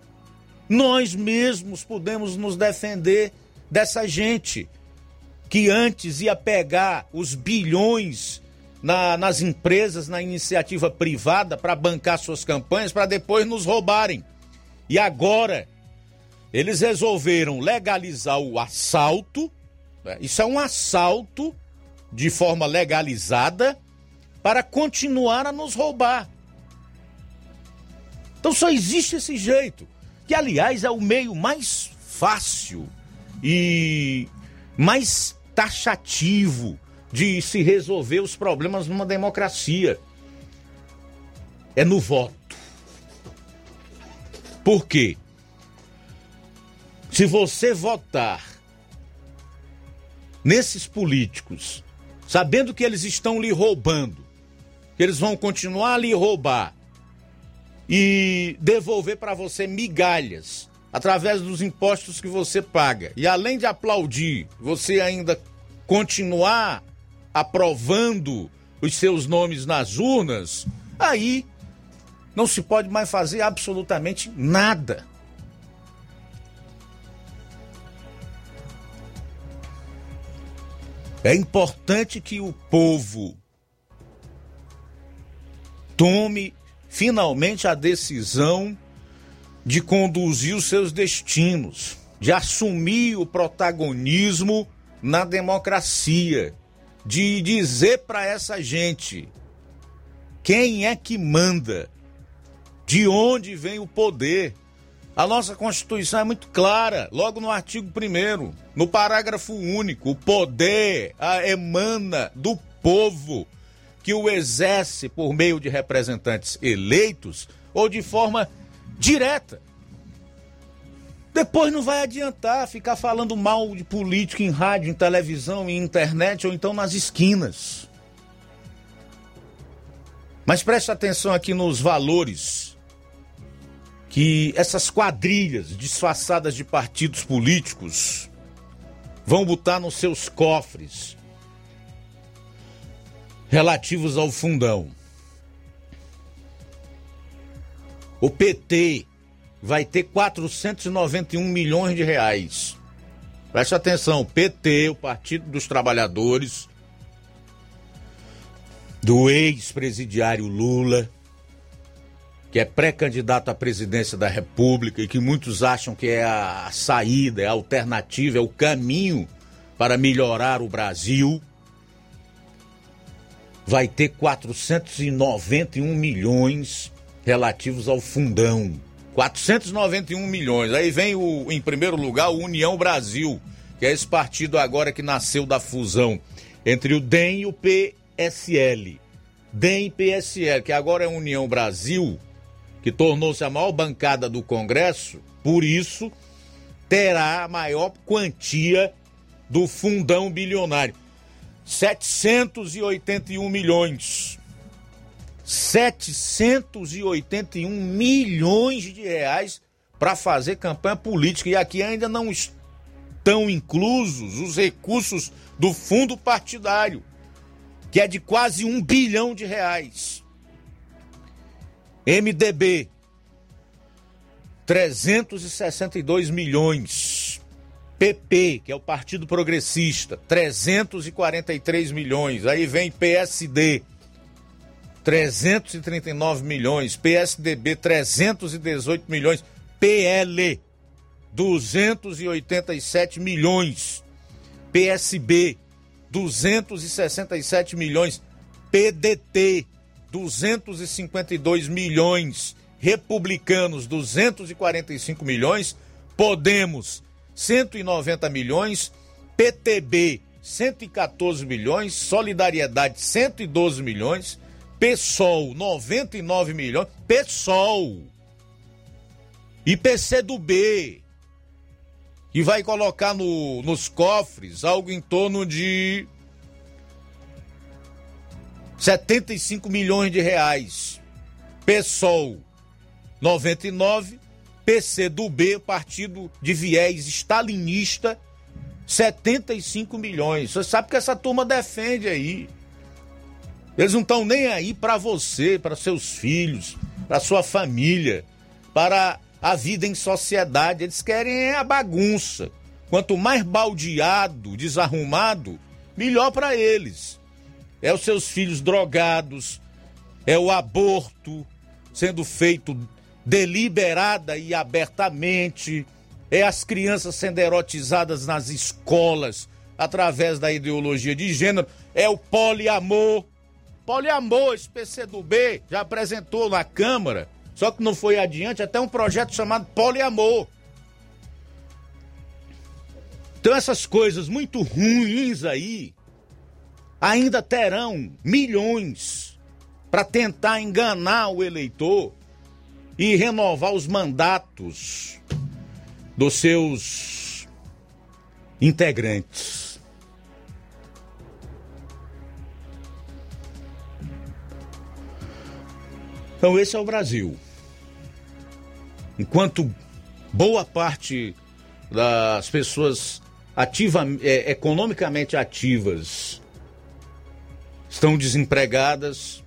Nós mesmos podemos nos defender dessa gente que antes ia pegar os bilhões na, nas empresas, na iniciativa privada para bancar suas campanhas, para depois nos roubarem. E agora eles resolveram legalizar o assalto. Né? Isso é um assalto de forma legalizada para continuar a nos roubar. Então só existe esse jeito, que aliás é o meio mais fácil e mais taxativo de se resolver os problemas numa democracia. É no voto. Por quê? Se você votar nesses políticos, sabendo que eles estão lhe roubando, que eles vão continuar a lhe roubar e devolver para você migalhas através dos impostos que você paga, e além de aplaudir, você ainda continuar aprovando os seus nomes nas urnas, aí não se pode mais fazer absolutamente nada. É importante que o povo tome finalmente a decisão de conduzir os seus destinos, de assumir o protagonismo na democracia, de dizer para essa gente quem é que manda, de onde vem o poder. A nossa Constituição é muito clara, logo no artigo 1, no parágrafo único: o poder emana do povo, que o exerce por meio de representantes eleitos ou de forma direta. Depois não vai adiantar ficar falando mal de político em rádio, em televisão, em internet ou então nas esquinas. Mas preste atenção aqui nos valores que essas quadrilhas disfarçadas de partidos políticos vão botar nos seus cofres relativos ao fundão. O PT vai ter 491 milhões de reais. Preste atenção, PT, o Partido dos Trabalhadores, do ex-presidiário Lula, que é pré-candidato à presidência da República e que muitos acham que é a saída, é a alternativa, é o caminho para melhorar o Brasil, vai ter 491 milhões relativos ao fundão. 491 milhões. Aí vem o, em primeiro lugar, o União Brasil, que é esse partido agora que nasceu da fusão entre o DEM e o PSL. DEM e PSL, que agora é União Brasil, que tornou-se a maior bancada do Congresso, por isso terá a maior quantia do fundão bilionário. 781 milhões. 781 milhões de reais para fazer campanha política. E aqui ainda não estão inclusos os recursos do fundo partidário, que é de quase um bilhão de reais. MDB, 362 milhões. PP, que é o Partido Progressista, 343 milhões. Aí vem PSD, 339 milhões, PSDB 318 milhões, PL 287 milhões, PSB 267 milhões, PDT 252 milhões, Republicanos 245 milhões, Podemos 190 milhões, PTB 114 milhões, Solidariedade 112 milhões, PSOL, 99 milhões. PSOL. E PCdoB, que vai colocar no, nos cofres algo em torno de 75 milhões de reais. PSOL, 99. PCdoB, partido de viés stalinista, 75 milhões. Você sabe que essa turma defende aí. Eles não estão nem aí para você, para seus filhos, para sua família, para a vida em sociedade. Eles querem a bagunça. Quanto mais baldeado, desarrumado, melhor para eles. É os seus filhos drogados, é o aborto sendo feito deliberada e abertamente, é as crianças sendo erotizadas nas escolas através da ideologia de gênero, é o poliamor Poliamor, esse PCdoB já apresentou na Câmara, só que não foi adiante, até um projeto chamado Poliamor. Então essas coisas muito ruins aí, ainda terão milhões para tentar enganar o eleitor e renovar os mandatos dos seus integrantes. Então, esse é o Brasil. Enquanto boa parte das pessoas ativa, é, economicamente ativas estão desempregadas,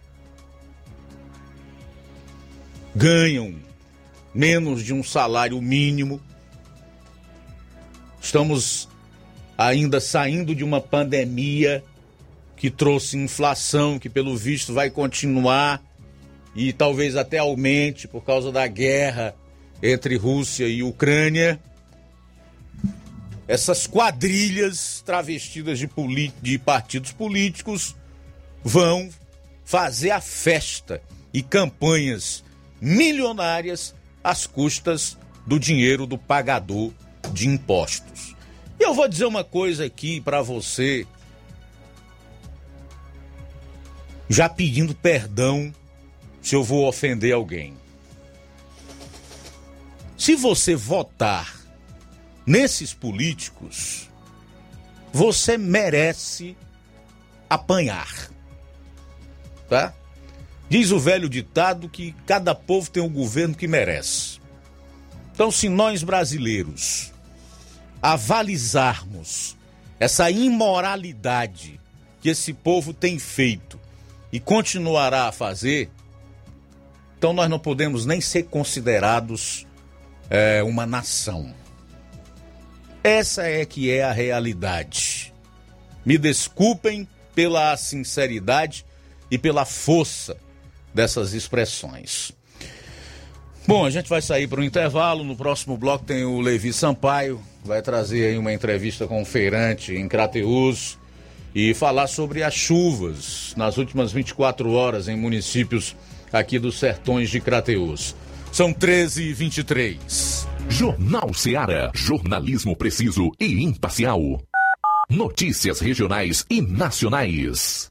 ganham menos de um salário mínimo. Estamos ainda saindo de uma pandemia que trouxe inflação, que pelo visto vai continuar e talvez até aumente por causa da guerra entre Rússia e Ucrânia. Essas quadrilhas travestidas de, de partidos políticos vão fazer a festa e campanhas milionárias às custas do dinheiro do pagador de impostos. E eu vou dizer uma coisa aqui para você, já pedindo perdão se eu vou ofender alguém. Se você votar nesses políticos, você merece apanhar. Tá? Diz o velho ditado que cada povo tem um governo que merece. Então, se nós brasileiros avalizarmos essa imoralidade que esse povo tem feito e continuará a fazer, então nós não podemos nem ser considerados é, uma nação. Essa é que é a realidade. Me desculpem pela sinceridade e pela força dessas expressões. Bom, a gente vai sair para o intervalo. No próximo bloco tem o Levi Sampaio, vai trazer aí uma entrevista com o feirante em Crateus e falar sobre as chuvas nas últimas 24 horas em municípios aqui dos sertões de Crateus. São 13 e 23.
Jornal Seara. Jornalismo preciso e imparcial. Notícias regionais e nacionais.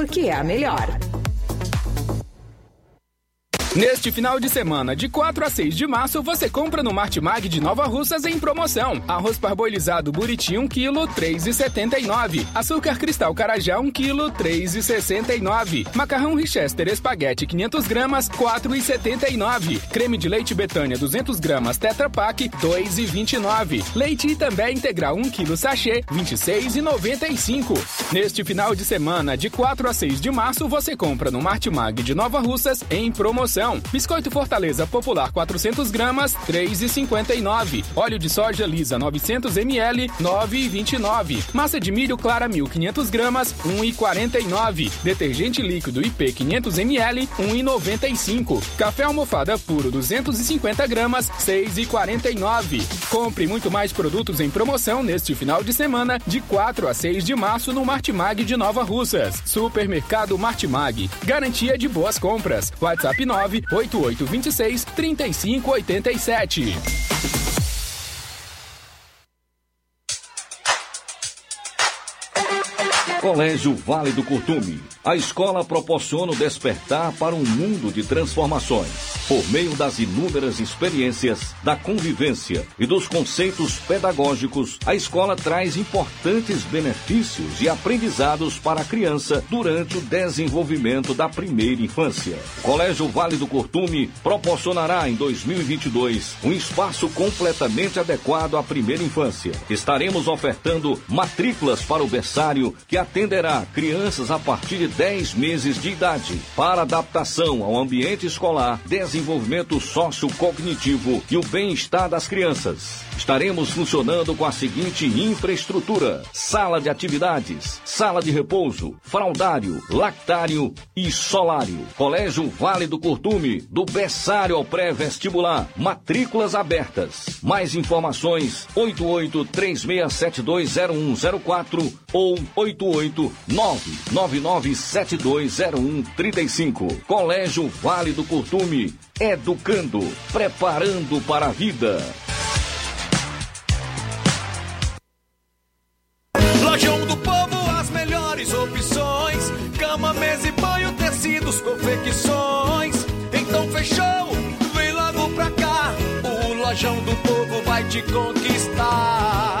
porque é a melhor.
Neste final de semana, de 4 a 6 de março, você compra no Martimag de Nova Russas em promoção. Arroz parboilizado Buriti 1 kg, 3,79. Açúcar cristal Carajá 1 kg, 3,69. Macarrão Richester Espaguete 500 gramas, 4,79. Creme de leite Betânia 200 gramas Tetra Pak, 2,29. Leite Itambé integral 1 kg sachê, 26,95. Neste final de semana, de 4 a 6 de março, você compra no Martimag de Nova Russas em promoção. Biscoito Fortaleza Popular 400 gramas, 3,59. Óleo de soja lisa 900 ml, 9,29. Massa de milho clara 1.500 gramas, 1,49. Detergente líquido IP 500 ml, 1,95. Café almofada puro 250 gramas, 6,49. Compre muito mais produtos em promoção neste final de semana, de 4 a 6 de março no Martimag de Nova Russas. Supermercado Martimag. Garantia de boas compras. WhatsApp 9 98826 3587.
Colégio Vale do Curtume. A escola proporciona o despertar para um mundo de transformações Por meio das inúmeras experiências, da convivência e dos conceitos pedagógicos, a escola traz importantes benefícios e aprendizados para a criança durante o desenvolvimento da primeira infância. O Colégio Vale do Curtume proporcionará em 2022 um espaço completamente adequado à primeira infância. Estaremos ofertando matrículas para o berçário que atenderá crianças a partir de 10 meses de idade para adaptação ao ambiente escolar, desenvolvimento sociocognitivo e o bem-estar das crianças. Estaremos funcionando com a seguinte infraestrutura: sala de atividades, sala de repouso, fraldário, lactário e solário. Colégio Vale do Curtume, do berçário ao pré-vestibular. Matrículas abertas. Mais informações: 8836720104 ou 88999720135. Colégio Vale do Curtume, educando, preparando para a vida.
Lojão do Povo, as melhores opções: cama, mesa e banho, tecidos, confecções. Então fechou, vem logo pra cá. O Lojão do Povo vai te conquistar.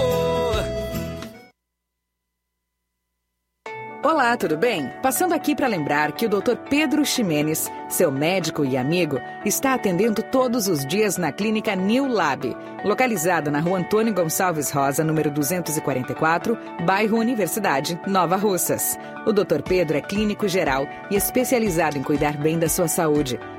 Olá, tudo bem? Passando aqui para lembrar que o Dr. Pedro Ximenes, seu médico e amigo, está atendendo todos os dias na clínica New Lab, localizada na rua Antônio Gonçalves Rosa, número 244, bairro Universidade, Nova Russas. O Dr. Pedro é clínico geral e especializado em cuidar bem da sua saúde,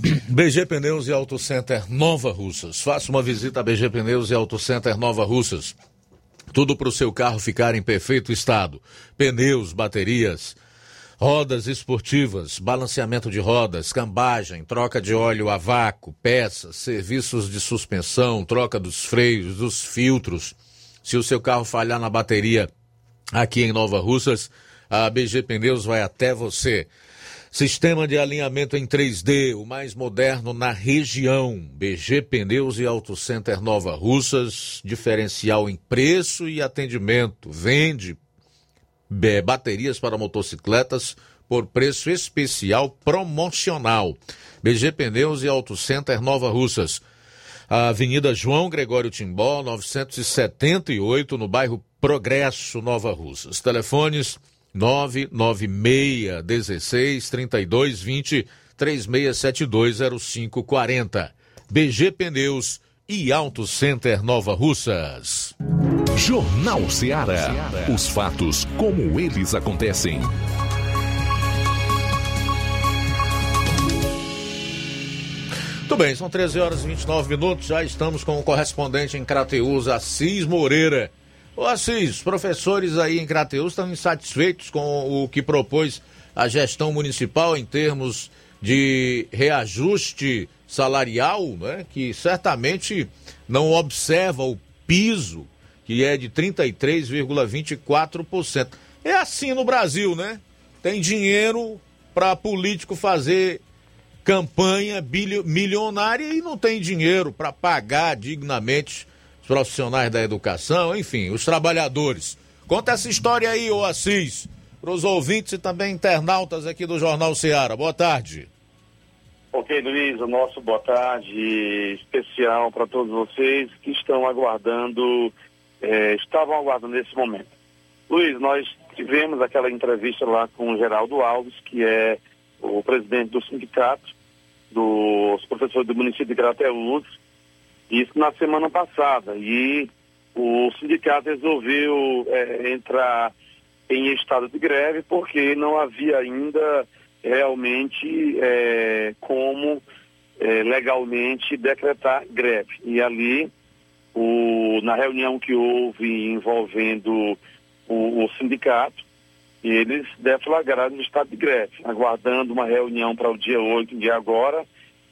[clears throat]
BG Pneus e Auto Center Nova Russas. Faça uma visita a BG Pneus e Auto Center Nova Russas. Tudo para o seu carro ficar em perfeito estado: pneus, baterias, rodas esportivas, balanceamento de rodas, cambagem, troca de óleo a vácuo, peças, serviços de suspensão, troca dos freios, dos filtros. Se o seu carro falhar na bateria aqui em Nova Russas, a BG Pneus vai até você. Sistema de alinhamento em 3D, o mais moderno na região. BG Pneus e Auto Center Nova Russas, diferencial em preço e atendimento. Vende é, baterias para motocicletas por preço especial promocional. BG Pneus e Auto Center Nova Russas. Avenida João Gregório Timbó, 978, no bairro Progresso, Nova Russas. Telefones 996 16 32 20 3672 0540. BG Pneus e Auto Center Nova Russas.
Jornal Ceará. Os fatos como eles acontecem.
Muito bem, são 13 horas e 29 minutos. Já estamos com o correspondente em Crateus, Assis Moreira. Ô Assis, professores aí em Crateus estão insatisfeitos com o que propôs a gestão municipal em termos de reajuste salarial, né, que certamente não observa o piso, que é de 33,24%. É assim no Brasil, né? Tem dinheiro para político fazer campanha milionária e não tem dinheiro para pagar dignamente profissionais da educação, enfim, os trabalhadores. Conta essa história aí, ô Assis, para os ouvintes e também internautas aqui do Jornal Ceará. Boa tarde.
Ok, Luiz, o nosso boa tarde especial para todos vocês que estão aguardando, eh, estavam aguardando esse momento. Luiz, nós tivemos aquela entrevista lá com o Geraldo Alves, que é o presidente do sindicato dos professores do município de Crateús, isso na semana passada. E o sindicato resolveu é, entrar em estado de greve porque não havia ainda realmente é, como é, legalmente decretar greve. E ali, o, na reunião que houve envolvendo o, o sindicato, eles deflagraram o estado de greve, aguardando uma reunião para o dia 8 de agora,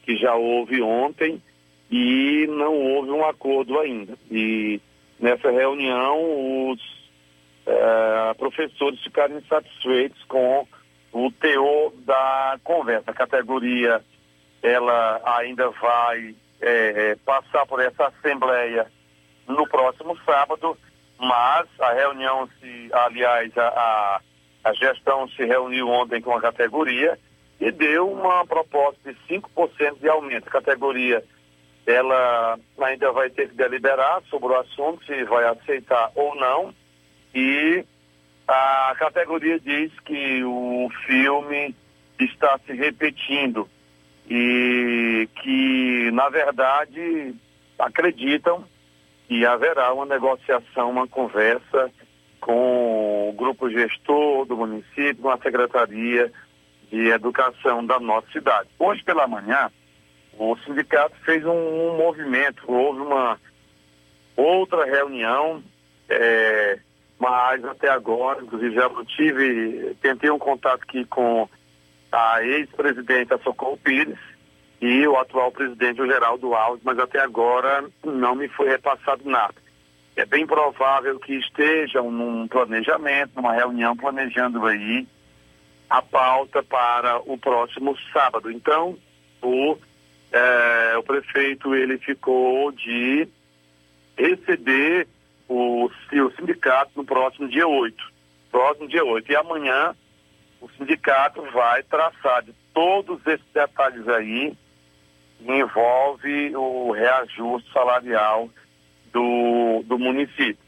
que já houve ontem, e não houve um acordo ainda. E nessa reunião, os é, professores ficaram insatisfeitos com o teor da conversa. A categoria ela ainda vai é, passar por essa assembleia no próximo sábado, mas a reunião se, aliás, a, a, a gestão se reuniu ontem com a categoria e deu uma proposta de 5% de aumento. A categoria ela ainda vai ter que deliberar sobre o assunto, se vai aceitar ou não. E a categoria diz que o filme está se repetindo e que, na verdade, acreditam que haverá uma negociação, uma conversa com o grupo gestor do município, com a Secretaria de Educação da nossa cidade. Hoje pela manhã, o sindicato fez um, um movimento, houve uma outra reunião, é, mas até agora, inclusive já tive, tentei um contato aqui com a ex-presidente Socorro Pires e o atual presidente, o Geraldo Alves, mas até agora não me foi repassado nada. É bem provável que estejam num planejamento, numa reunião planejando aí a pauta para o próximo sábado. Então, o, é, o prefeito ele ficou de receber o, o sindicato no próximo dia 8. Próximo dia 8. E amanhã o sindicato vai traçar de todos esses detalhes aí, envolve o reajuste salarial do, do município.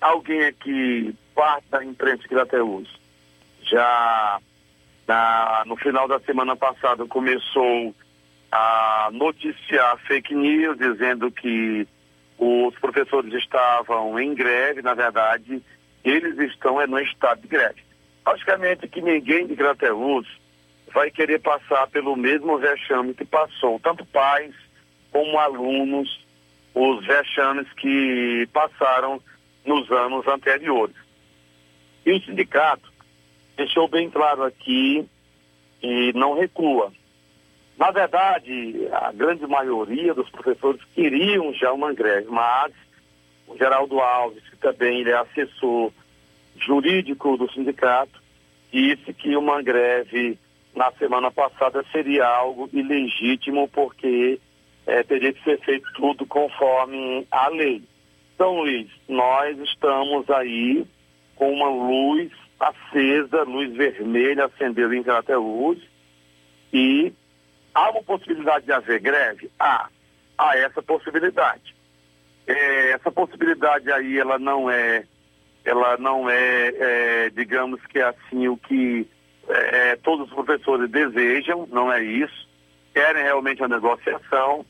Alguém aqui, parte da imprensa que até hoje, já na, no final da semana passada começou a noticiar fake news, dizendo que os professores estavam em greve, na verdade, eles estão é, no estado de greve. Logicamente que ninguém de Grateus vai querer passar pelo mesmo vexame que passou, tanto pais como alunos, os vexames que passaram nos anos anteriores. E o sindicato deixou bem claro aqui que não recua. Na verdade, a grande maioria dos professores queriam já uma greve, mas o Geraldo Alves, que também ele é assessor jurídico do sindicato, disse que uma greve na semana passada seria algo ilegítimo, porque é, teria que ser feito tudo conforme a lei. Então, Luiz, nós estamos aí com uma luz acesa, luz vermelha acendendo em Crateus, e Há uma possibilidade de haver greve? Há. Há essa possibilidade. É, essa possibilidade aí, ela não é, ela não é, é digamos que assim, o que é, é, todos os professores desejam, não é isso. Querem realmente a negociação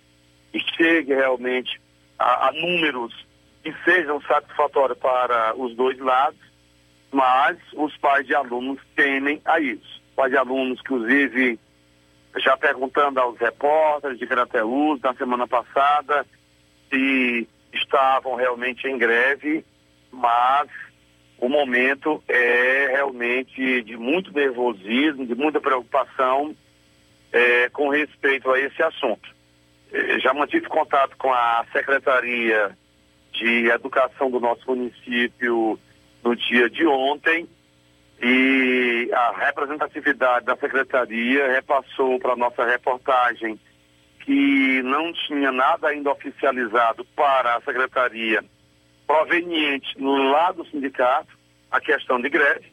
e chegue realmente a, a números que sejam satisfatórios para os dois lados, mas os pais de alunos temem a isso. Pais de alunos, inclusive, já perguntando aos repórteres de Crateus na semana passada se estavam realmente em greve, mas o momento é realmente de muito nervosismo, de muita preocupação é, com respeito a esse assunto. É, já mantive contato com a Secretaria de Educação do nosso município no dia de ontem e a representatividade da secretaria repassou para nossa reportagem que não tinha nada ainda oficializado para a secretaria proveniente lá do sindicato a questão de greve.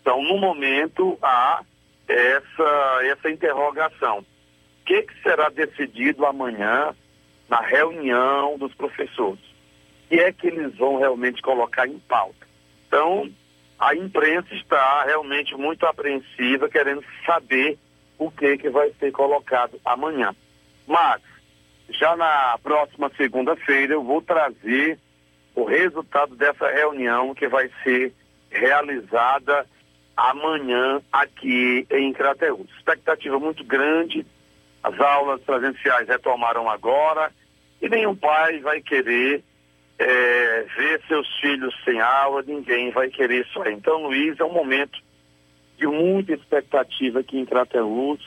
Então, no momento, há essa, essa interrogação. O que, que será decidido amanhã na reunião dos professores? O que é que eles vão realmente colocar em pauta? Então, a imprensa está realmente muito apreensiva, querendo saber o que, que vai ser colocado amanhã. Mas, já na próxima segunda-feira, eu vou trazer o resultado dessa reunião que vai ser realizada amanhã aqui em Crateús. Expectativa muito grande, as aulas presenciais retomaram agora e nenhum pai vai querer é, ver seus filhos sem aula, ninguém vai querer isso aí. Então, Luiz, é um momento de muita expectativa aqui em Crateús,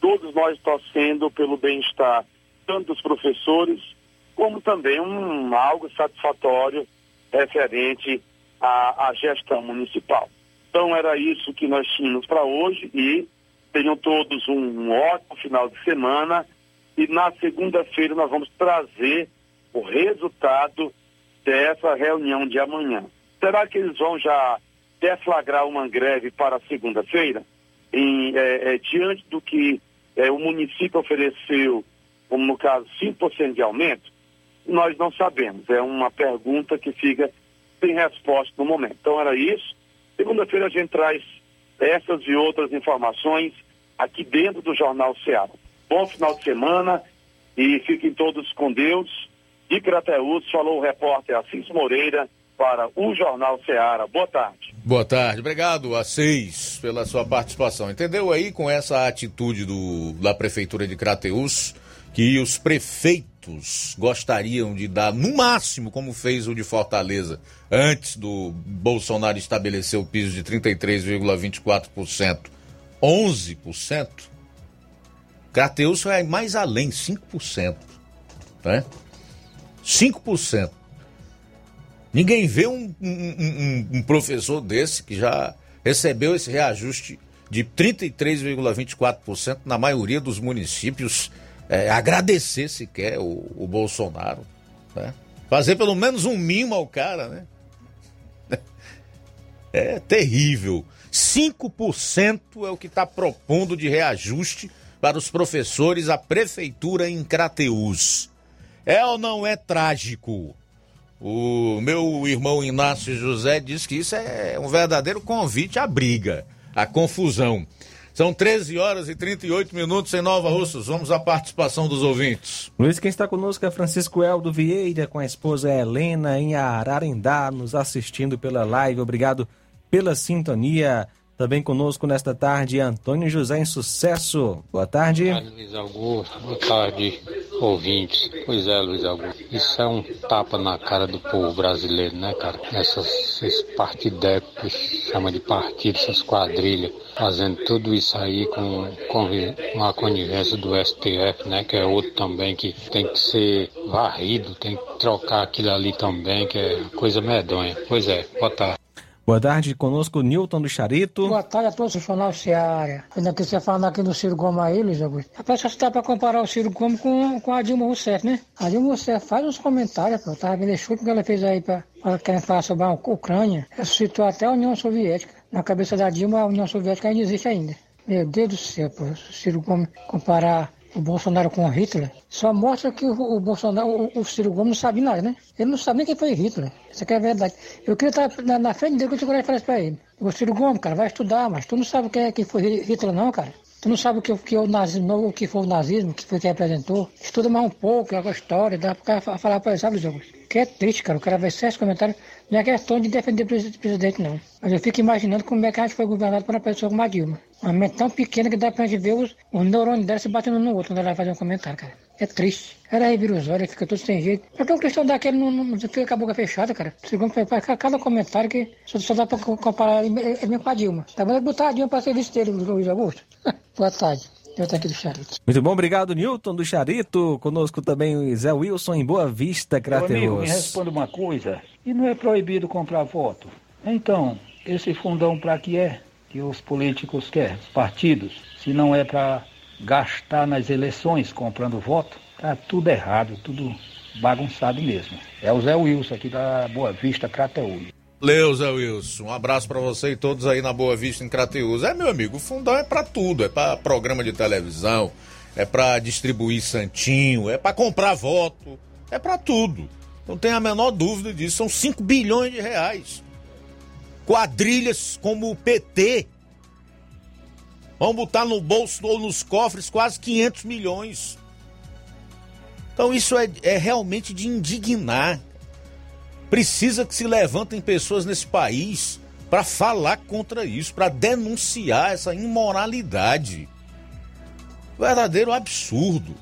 todos nós torcendo pelo bem-estar tanto dos professores, como também um algo satisfatório referente à, à gestão municipal. Então era isso que nós tínhamos para hoje e tenham todos um, um ótimo final de semana e na segunda-feira nós vamos trazer o resultado dessa reunião de amanhã. Será que eles vão já deflagrar uma greve para segunda-feira? É, é, diante do que é, o município ofereceu, como no caso 5% de aumento, nós não sabemos. É uma pergunta que fica sem resposta no momento. Então era isso. Segunda-feira a gente traz essas e outras informações aqui dentro do Jornal Ceará. Bom final de semana e fiquem todos com Deus. De Crateús, falou o repórter Assis Moreira para o Jornal Ceará. Boa tarde.
Boa tarde, obrigado a seis pela sua participação. Entendeu aí com essa atitude do, da Prefeitura de Crateús que os prefeitos gostariam de dar, no máximo, como fez o de Fortaleza, antes do Bolsonaro estabelecer o piso de 33,24%, 11%? Crateús vai mais além, 5%. Né? 5%. Ninguém vê um, um, um, um, professor desse que já recebeu esse reajuste de 33,24% na maioria dos municípios é, agradecer sequer o, o Bolsonaro. Né? Fazer pelo menos um mimo ao cara, né? [laughs] É terrível. 5% é o que está propondo de reajuste para os professores a prefeitura em Crateús. É ou não é trágico? O meu irmão Inácio José diz que isso é um verdadeiro convite à briga, à confusão. São 13 horas e 38 minutos em Nova Russas. Vamos à participação dos ouvintes.
Luiz, quem está conosco é Francisco Eldo Vieira, com a esposa Helena, em Ararendá, nos assistindo pela live. Obrigado pela sintonia. Também conosco nesta tarde, Antônio José em Sucesso. Boa tarde.
Boa tarde, Luiz Augusto. Boa tarde, ouvintes. Pois é, Luiz Augusto. Isso é um tapa na cara do povo brasileiro, né, cara? Essas, esses partidecos chama de partido, essas quadrilhas, fazendo tudo isso aí com, com a conivência do STF, né? Que é outro também que tem que ser varrido, tem que trocar aquilo ali também, que é coisa medonha. Pois é, boa tarde.
Boa tarde, conosco Newton do Charito.
Boa tarde a todos do Jornal Seara. Ainda que você falando aqui do Ciro Gomes aí, Luiz Augusto. Rapaz, só dá pra comparar o Ciro Gomes com, com a Dilma Rousseff, né? A Dilma Rousseff faz uns comentários, pô. Eu tava vendo chute que ela fez aí pra, pra querer falar sobre a Ucrânia. Ressuscitou até a União Soviética. Na cabeça da Dilma, a União Soviética ainda existe ainda. Meu Deus do céu, pô. O Ciro Gomes comparar o Bolsonaro com o Hitler, só mostra que o, o Bolsonaro, o, o, Ciro Gomes não sabe nada, né? Ele não sabe nem quem foi Hitler. Isso aqui é verdade. Eu queria estar na, na frente dele que eu falar isso pra ele. O Ciro Gomes, cara, vai estudar, mas tu não sabe quem, é, quem foi Hitler, não, cara. Tu não sabe o que, que, é o nazismo, o que foi o nazismo, o que foi que representou. Estuda mais um pouco, a história, dá pra falar ele, sabe, Luiz Que é triste, cara. O cara vai ser esse comentário. Não é questão de defender o presidente, não. Mas eu fico imaginando como é que a gente foi governado por uma pessoa como a Dilma. Uma mente tão pequena que dá pra gente ver os, os neurônios dela se batendo no outro quando ela vai fazer um comentário, cara. É triste. Ela revira os olhos, fica tudo sem jeito. Pra que um cristão daquele não, não, não fica com a boca fechada, cara? Segundo cada comentário que só, só dá pra comparar ele, ele mesmo com a Dilma. Tá bom botar a Dilma pra serviço dele, Luiz Augusto? [laughs] Boa tarde. Eu tô aqui do Charito.
Muito bom, obrigado, Newton do Charito. Conosco também o Zé Wilson em Boa Vista, Crateus.
Meu amigo, me responda uma coisa. E não é proibido comprar voto? Então, esse fundão para que é? Que os políticos querem, os partidos, se não é para gastar nas eleições comprando voto, tá tudo errado, tudo bagunçado mesmo. É o Zé Wilson aqui da Boa Vista, Crateús.
Leu, Zé Wilson. Um abraço para você e todos aí na Boa Vista em Crateus. É, meu amigo, o fundão é para tudo. É para programa de televisão, é para distribuir santinho, é para comprar voto, é para tudo. Não tem a menor dúvida disso. São 5 bilhões de reais. Quadrilhas como o PT vão botar no bolso ou nos cofres quase 500 milhões. Então isso é, é realmente de indignar. Precisa que se levantem pessoas nesse país para falar contra isso, para denunciar essa imoralidade. Verdadeiro absurdo.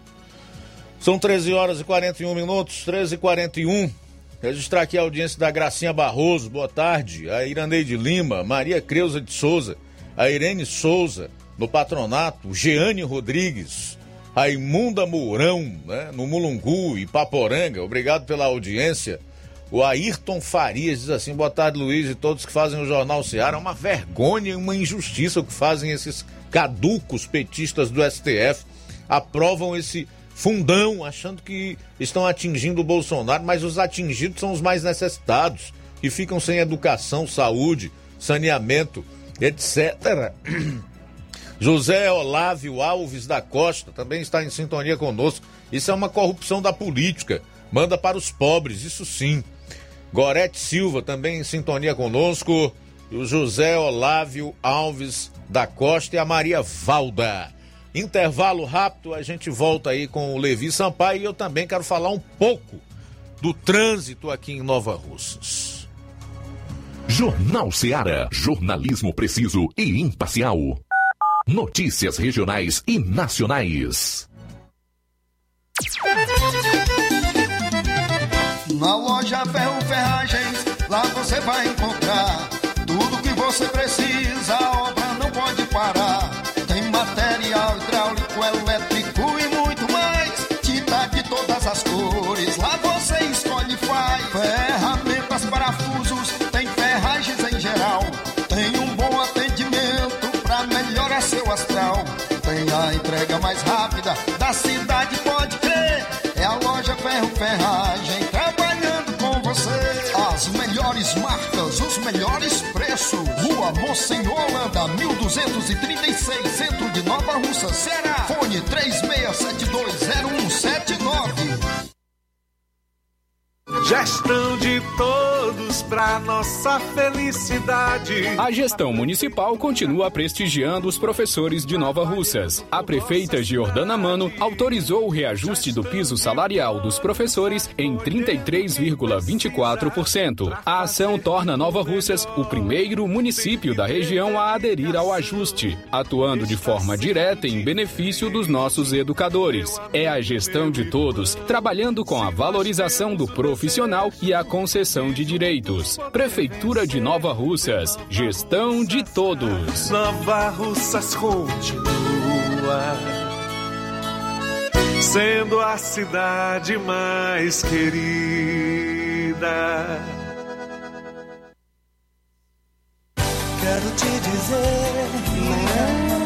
São 13 horas e 41 minutos, 13 e 41. Registrar aqui a audiência da Gracinha Barroso, boa tarde. A Iraneide Lima, Maria Creuza de Souza, a Irene Souza, no patronato, Jeane Rodrigues, Raimunda Mourão, né, no Mulungu e Paporanga. Obrigado pela audiência. O Ayrton Farias diz assim: boa tarde, Luiz, e todos que fazem o Jornal Ceará. É uma vergonha e uma injustiça o que fazem esses caducos petistas do STF. Aprovam esse fundão, achando que estão atingindo o Bolsonaro, mas os atingidos são os mais necessitados, que ficam sem educação, saúde, saneamento, etc. [clears throat] José Olávio Alves da Costa também está em sintonia conosco. Isso é uma corrupção da política. Manda para os pobres, isso sim. Gorete Silva também em sintonia conosco. O José Olávio Alves da Costa e a Maria Valda. Intervalo rápido, a gente volta aí com o Levi Sampaio e eu também quero falar um pouco do trânsito aqui em Nova Russas.
Jornal Seara. Jornalismo preciso e imparcial. Notícias regionais e nacionais.
Na loja Ferro Ferragens, lá você vai encontrar tudo que você precisa, da cidade, pode crer. É a loja Ferro Ferragem trabalhando com você. As melhores marcas, os melhores preços. Rua Monsenhor Holanda, 1236, centro de Nova Russa, Ceará. Fone 36720179.
Gestão de todos para nossa felicidade.
A gestão municipal continua prestigiando os professores de Nova Russas. A prefeita Giordana Mano autorizou o reajuste do piso salarial dos professores em 33,24%. A ação torna Nova Russas o primeiro município da região a aderir ao ajuste, atuando de forma direta em benefício dos nossos educadores. É a gestão de todos, trabalhando com a valorização do profissional e a concessão de direitos. Prefeitura de Nova Russas. Gestão de todos.
Nova Russas continua sendo a cidade mais querida.
Quero te dizer, mamãe,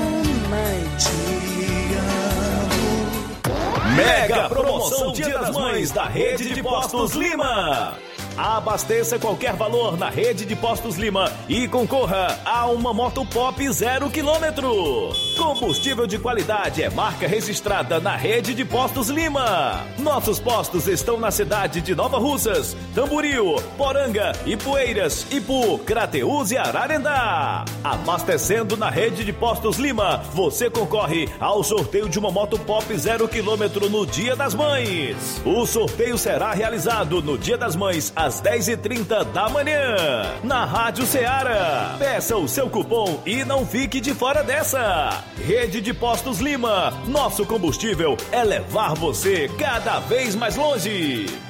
Mega promoção Dia das Mães da Rede de Postos Lima. Abasteça qualquer valor na rede de Postos Lima e concorra a uma moto pop zero quilômetro. Combustível de qualidade é marca registrada na rede de Postos Lima. Nossos postos estão na cidade de Nova Russas, Tamboril, Poranga, Ipueiras, Ipu, Crateús e Ararendá. Abastecendo na rede de Postos Lima, você concorre ao sorteio de uma moto pop zero quilômetro no Dia das Mães. O sorteio será realizado no Dia das Mães às 10h30 da manhã, na Rádio Ceará. Peça o seu cupom e não fique de fora dessa. Rede de Postos Lima, nosso combustível é levar você cada vez mais longe.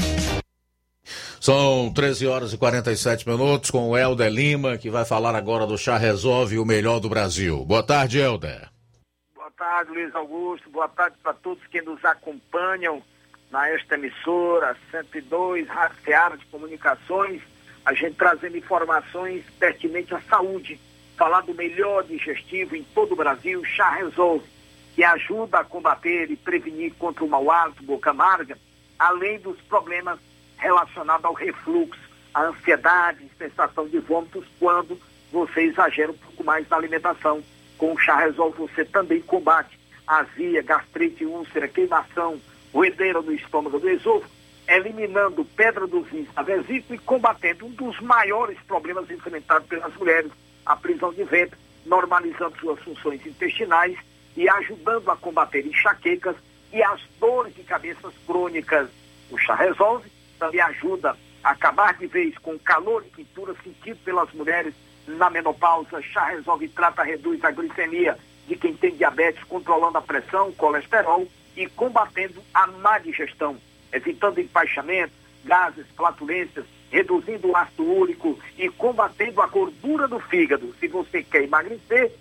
São 13 horas e 47 minutos com o Helder Lima, que vai falar agora do Chá Resolve o melhor do Brasil. Boa tarde, Helder.
Boa tarde, Luiz Augusto. Boa tarde para todos que nos acompanham na esta emissora 102, Rádio Seara de Comunicações. A gente trazendo informações pertinentes à saúde. Falar do melhor digestivo em todo o Brasil, Chá Resolve, que ajuda a combater e prevenir contra o mau hálito, boca amarga, além dos problemas relacionado ao refluxo, à ansiedade, sensação de vômitos, quando você exagera um pouco mais na alimentação. Com o chá resolve você também combate azia, gastrite, úlcera, queimação, roedeira no estômago do esôfago, eliminando pedra dos rins da vesícula e combatendo um dos maiores problemas enfrentados pelas mulheres, a prisão de ventre, normalizando suas funções intestinais e ajudando a combater enxaquecas e as dores de cabeças crônicas. O chá resolve também ajuda a acabar de vez com o calor e quintura sentido pelas mulheres na menopausa. Chá resolve, trata, reduz a glicemia de quem tem diabetes, controlando a pressão, colesterol e combatendo a má digestão, evitando empaixamento, gases, flatulências, reduzindo o ácido úrico e combatendo a gordura do fígado. Se você quer emagrecer,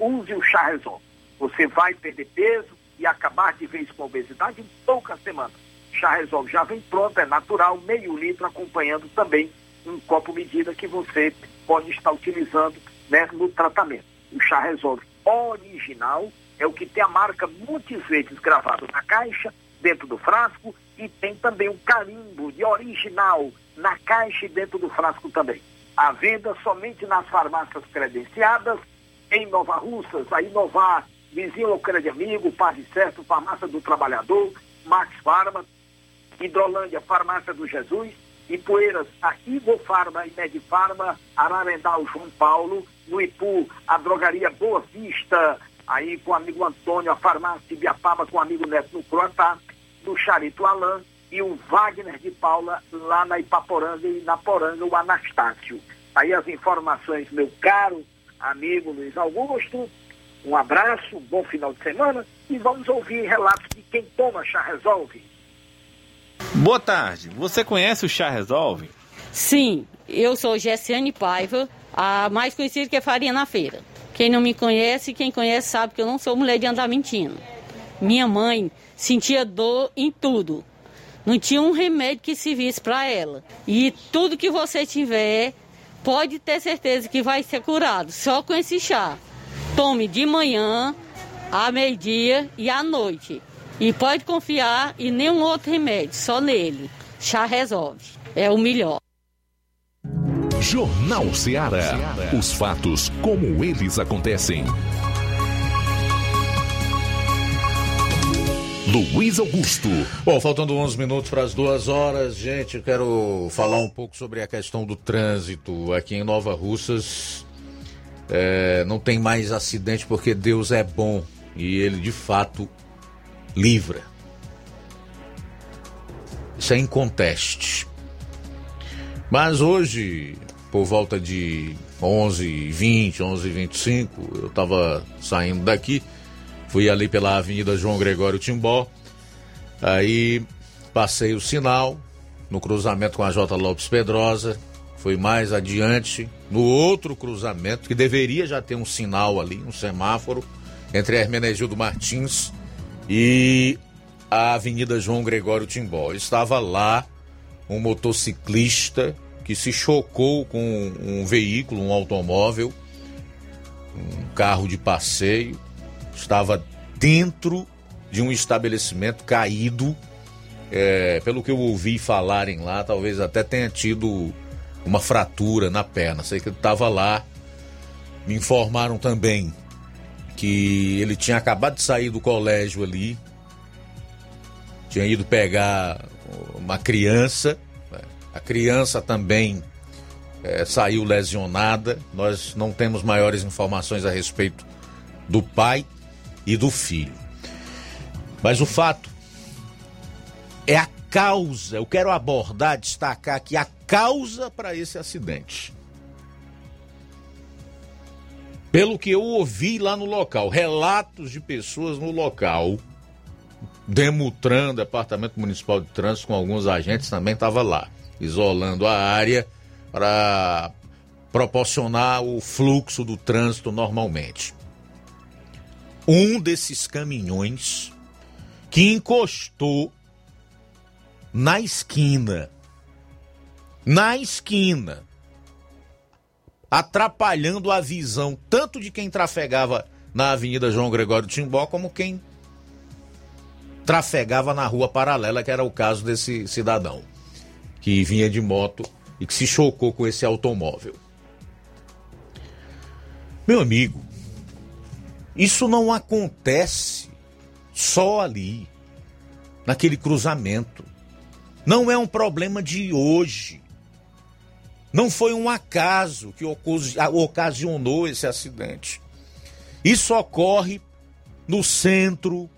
use o chá resolve. Você vai perder peso e acabar de vez com a obesidade em poucas semanas. Chá Resolve já vem pronto, é natural, meio litro, acompanhando também um copo medida que você pode estar utilizando né, no tratamento. O Chá Resolve original é o que tem a marca muitas vezes gravado na caixa, dentro do frasco, e tem também um carimbo de original na caixa e dentro do frasco também. A venda somente nas farmácias credenciadas, em Nova Russas, a Inovar, Vizinho ao Crédito Amigo, Paz Certo, Farmácia do Trabalhador, Max Farma, Hidrolândia, Farmácia do Jesus, Ipueiras, a Ivo Farma e Medifarma, Ararendal, João Paulo, no Ipu, a drogaria Boa Vista, aí com o amigo Antônio, a farmácia Ibiapaba com o amigo Neto no Croatá, do Charito Alain e o Wagner de Paula lá na Ipaporanga e na Poranga, o Anastácio. Aí as informações, meu caro amigo Luiz Augusto, um abraço, um bom final de semana e vamos ouvir relatos de quem toma chá resolve.
Boa tarde. Você conhece o Chá Resolve?
Sim, eu sou Gessiane Paiva, a mais conhecida que é Farinha na Feira. Quem não me conhece, quem conhece sabe que eu não sou mulher de andar mentindo. Minha mãe sentia dor em tudo. Não tinha um remédio que servisse para ela. E tudo que você tiver, pode ter certeza que vai ser curado só com esse chá. Tome de manhã, à meio-dia e à noite. E pode confiar em nenhum outro remédio, só nele. Chá resolve. É o melhor.
Jornal Ceará. Os fatos como eles acontecem. Luiz Augusto.
Bom, faltando 11 minutos para as duas horas, gente, eu quero falar um pouco sobre a questão do trânsito aqui em Nova Russas. É, não tem mais acidente porque Deus é bom e ele de fato livra. Isso é inconteste. Mas hoje, por volta de 11h20, 11h25, eu estava saindo daqui, fui ali pela Avenida João Gregório Timbó, aí passei o sinal no cruzamento com a J. Lopes Pedrosa, fui mais adiante, no outro cruzamento, que deveria já ter um sinal ali, um semáforo, entre Hermenegildo Martins e a Avenida João Gregório Timbó. Estava lá um motociclista que se chocou com um veículo, um automóvel, um carro de passeio, estava dentro de um estabelecimento caído. É, pelo que eu ouvi falarem lá, talvez até tenha tido uma fratura na perna. Sei que ele estava lá. Me informaram também que ele tinha acabado de sair do colégio ali, tinha ido pegar uma criança a criança também é, saiu lesionada. Nós não temos maiores informações a respeito do pai e do filho. Mas o fato é a causa. Eu quero abordar, destacar aqui a causa para esse acidente. Pelo que eu ouvi lá no local, relatos de pessoas no local, Demutran, Departamento Municipal de Trânsito, com alguns agentes também estava lá isolando a área para proporcionar o fluxo do trânsito normalmente. Um desses caminhões que encostou na esquina, na esquina, atrapalhando a visão tanto de quem trafegava na Avenida João Gregório Timbó como quem trafegava na rua paralela, que era o caso desse cidadão que vinha de moto e que se chocou com esse automóvel. Meu amigo, isso não acontece só ali, naquele cruzamento. Não é um problema de hoje. Não foi um acaso que ocasionou esse acidente. Isso ocorre no centro,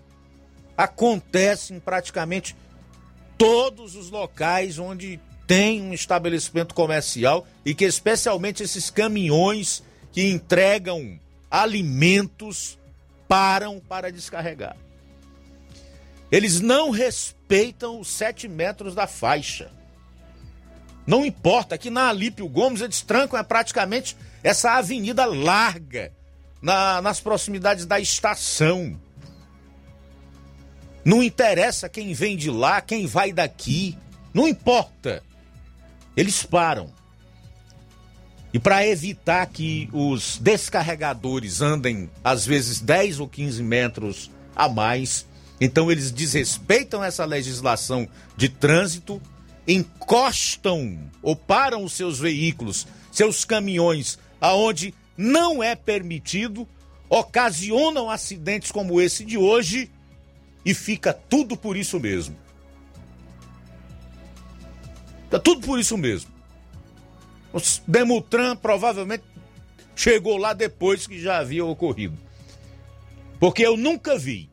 acontece em praticamente todos os locais onde tem um estabelecimento comercial e que especialmente esses caminhões que entregam alimentos param para descarregar. Eles não respeitam os sete metros da faixa. Não importa, aqui na Alípio Gomes eles trancam é praticamente essa avenida larga na, nas proximidades da estação. Não interessa quem vem de lá, quem vai daqui. Não importa. Eles param. E para evitar que os descarregadores andem às vezes 10 ou 15 metros a mais, então eles desrespeitam essa legislação de trânsito, encostam ou param os seus veículos, seus caminhões, aonde não é permitido, ocasionam acidentes como esse de hoje e fica tudo por isso mesmo. Tá tudo por isso mesmo. O Demutran provavelmente chegou lá depois que já havia ocorrido. Porque eu nunca vi,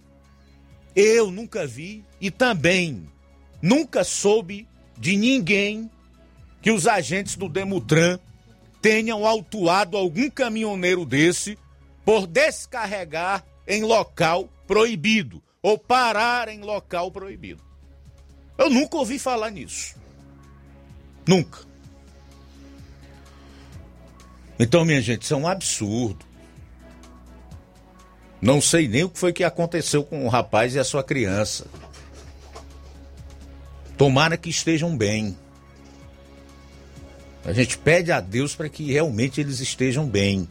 eu nunca vi e também nunca soube de ninguém que os agentes do Demutran tenham autuado algum caminhoneiro desse por descarregar em local proibido ou parar em local proibido. Eu nunca ouvi falar nisso. Nunca. Então, minha gente, isso é um absurdo. Não sei nem o que foi que aconteceu com o rapaz e a sua criança. Tomara que estejam bem. A gente pede a Deus para que realmente eles estejam bem,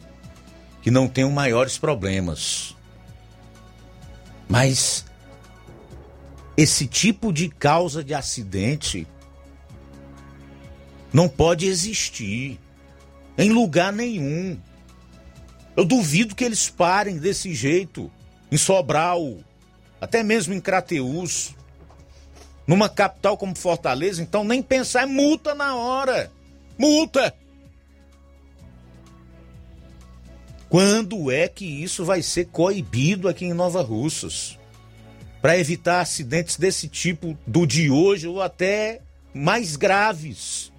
que não tenham maiores problemas. Mas esse tipo de causa de acidente não pode existir em lugar nenhum. Eu duvido que eles parem desse jeito em Sobral, até mesmo em Crateús. Numa capital como Fortaleza, então nem pensar é multa na hora. Multa! Quando é que isso vai ser coibido aqui em Nova Russas? Para evitar acidentes desse tipo do de hoje ou até mais graves,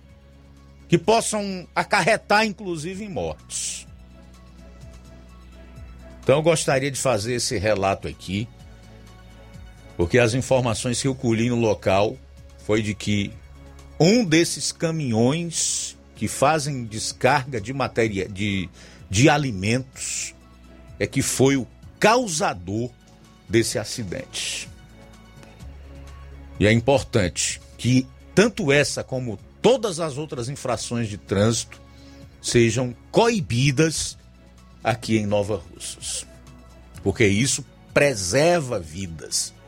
que possam acarretar inclusive em mortes. Então eu gostaria de fazer esse relato aqui, porque as informações que eu colhi no local foi de que um desses caminhões que fazem descarga de matéria de de alimentos é que foi o causador desse acidente. E é importante que tanto essa como todas as outras infrações de trânsito sejam coibidas aqui em Nova Russas. Porque isso preserva vidas.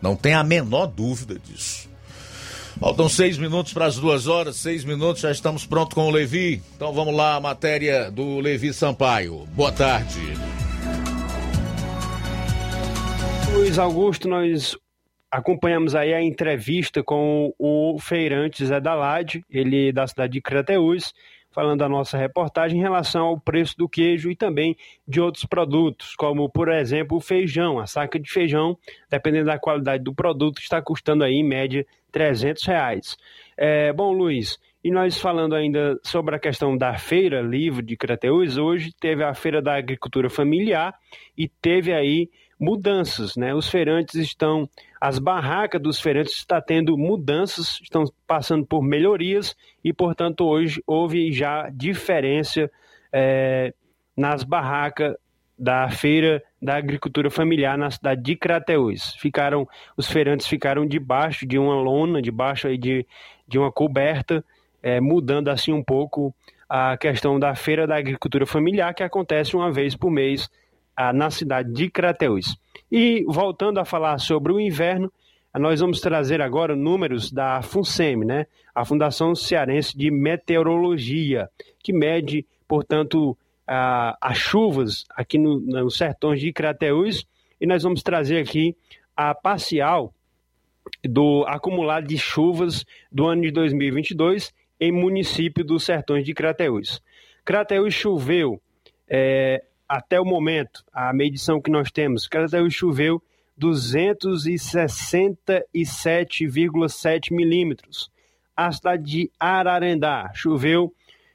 Não tem a menor dúvida disso. Faltam seis minutos para as duas horas, seis minutos, já estamos prontos com o Levi. Então vamos lá, a matéria do Levi Sampaio. Boa tarde.
Luiz Augusto, nós acompanhamos aí a entrevista com o feirante Zé Dalade, ele da cidade de Crateús, falando da nossa reportagem em relação ao preço do queijo e também de outros produtos, como, por exemplo, o feijão. A saca de feijão, dependendo da qualidade do produto, está custando aí, em média, 300 reais. É, bom, Luiz, e nós falando ainda sobre a questão da feira livre de Crateús, hoje teve a feira da agricultura familiar e teve aí mudanças, né? Os feirantes estão, as barracas dos feirantes estão tendo mudanças, estão passando por melhorias e, portanto, hoje houve já diferença é, nas barracas da feira da agricultura familiar na cidade de Crateús. Ficaram, os feirantes ficaram debaixo de uma lona, debaixo aí de, de uma coberta, é, mudando assim um pouco a questão da feira da agricultura familiar que acontece uma vez por mês na cidade de Crateús. E voltando a falar sobre o inverno, nós vamos trazer agora números da FUNSEM, né? a Fundação Cearense de Meteorologia, que mede, portanto, as chuvas aqui no, nos sertões de Crateús, e nós vamos trazer aqui a parcial do acumulado de chuvas do ano de 2022 em município dos sertões de Crateús. Crateús choveu é, até o momento, a medição que nós temos, Crateús choveu 267,7 milímetros. A cidade de Ararendá choveu,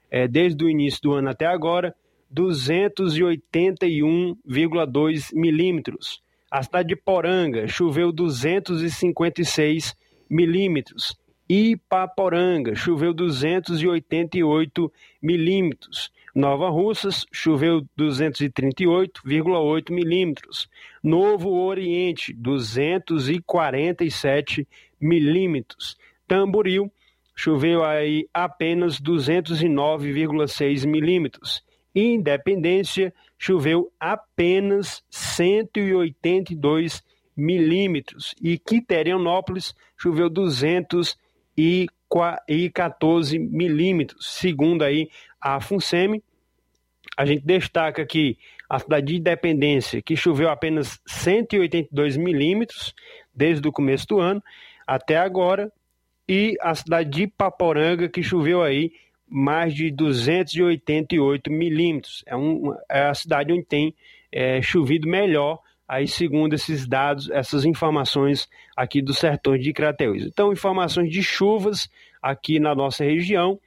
é, desde o início do ano até agora, 281,2 milímetros. A cidade de Poranga choveu 256 milímetros. Ipaporanga choveu 288 milímetros. Nova Russas choveu 238,8 milímetros. Novo Oriente, 247 milímetros. Tamboril choveu aí apenas 209,6 milímetros. Independência choveu apenas 182 milímetros. E Quiterianópolis choveu 214 milímetros, segundo aí a FUNSEMI. A gente destaca aqui a cidade de Independência, que choveu apenas 182 milímetros desde o começo do ano até agora, e a cidade de Paporanga, que choveu aí mais de 288 milímetros. É, um, é a cidade onde tem é, chovido melhor, aí segundo esses dados, essas informações aqui dos sertões de Crateús. Então, informações de chuvas aqui na nossa região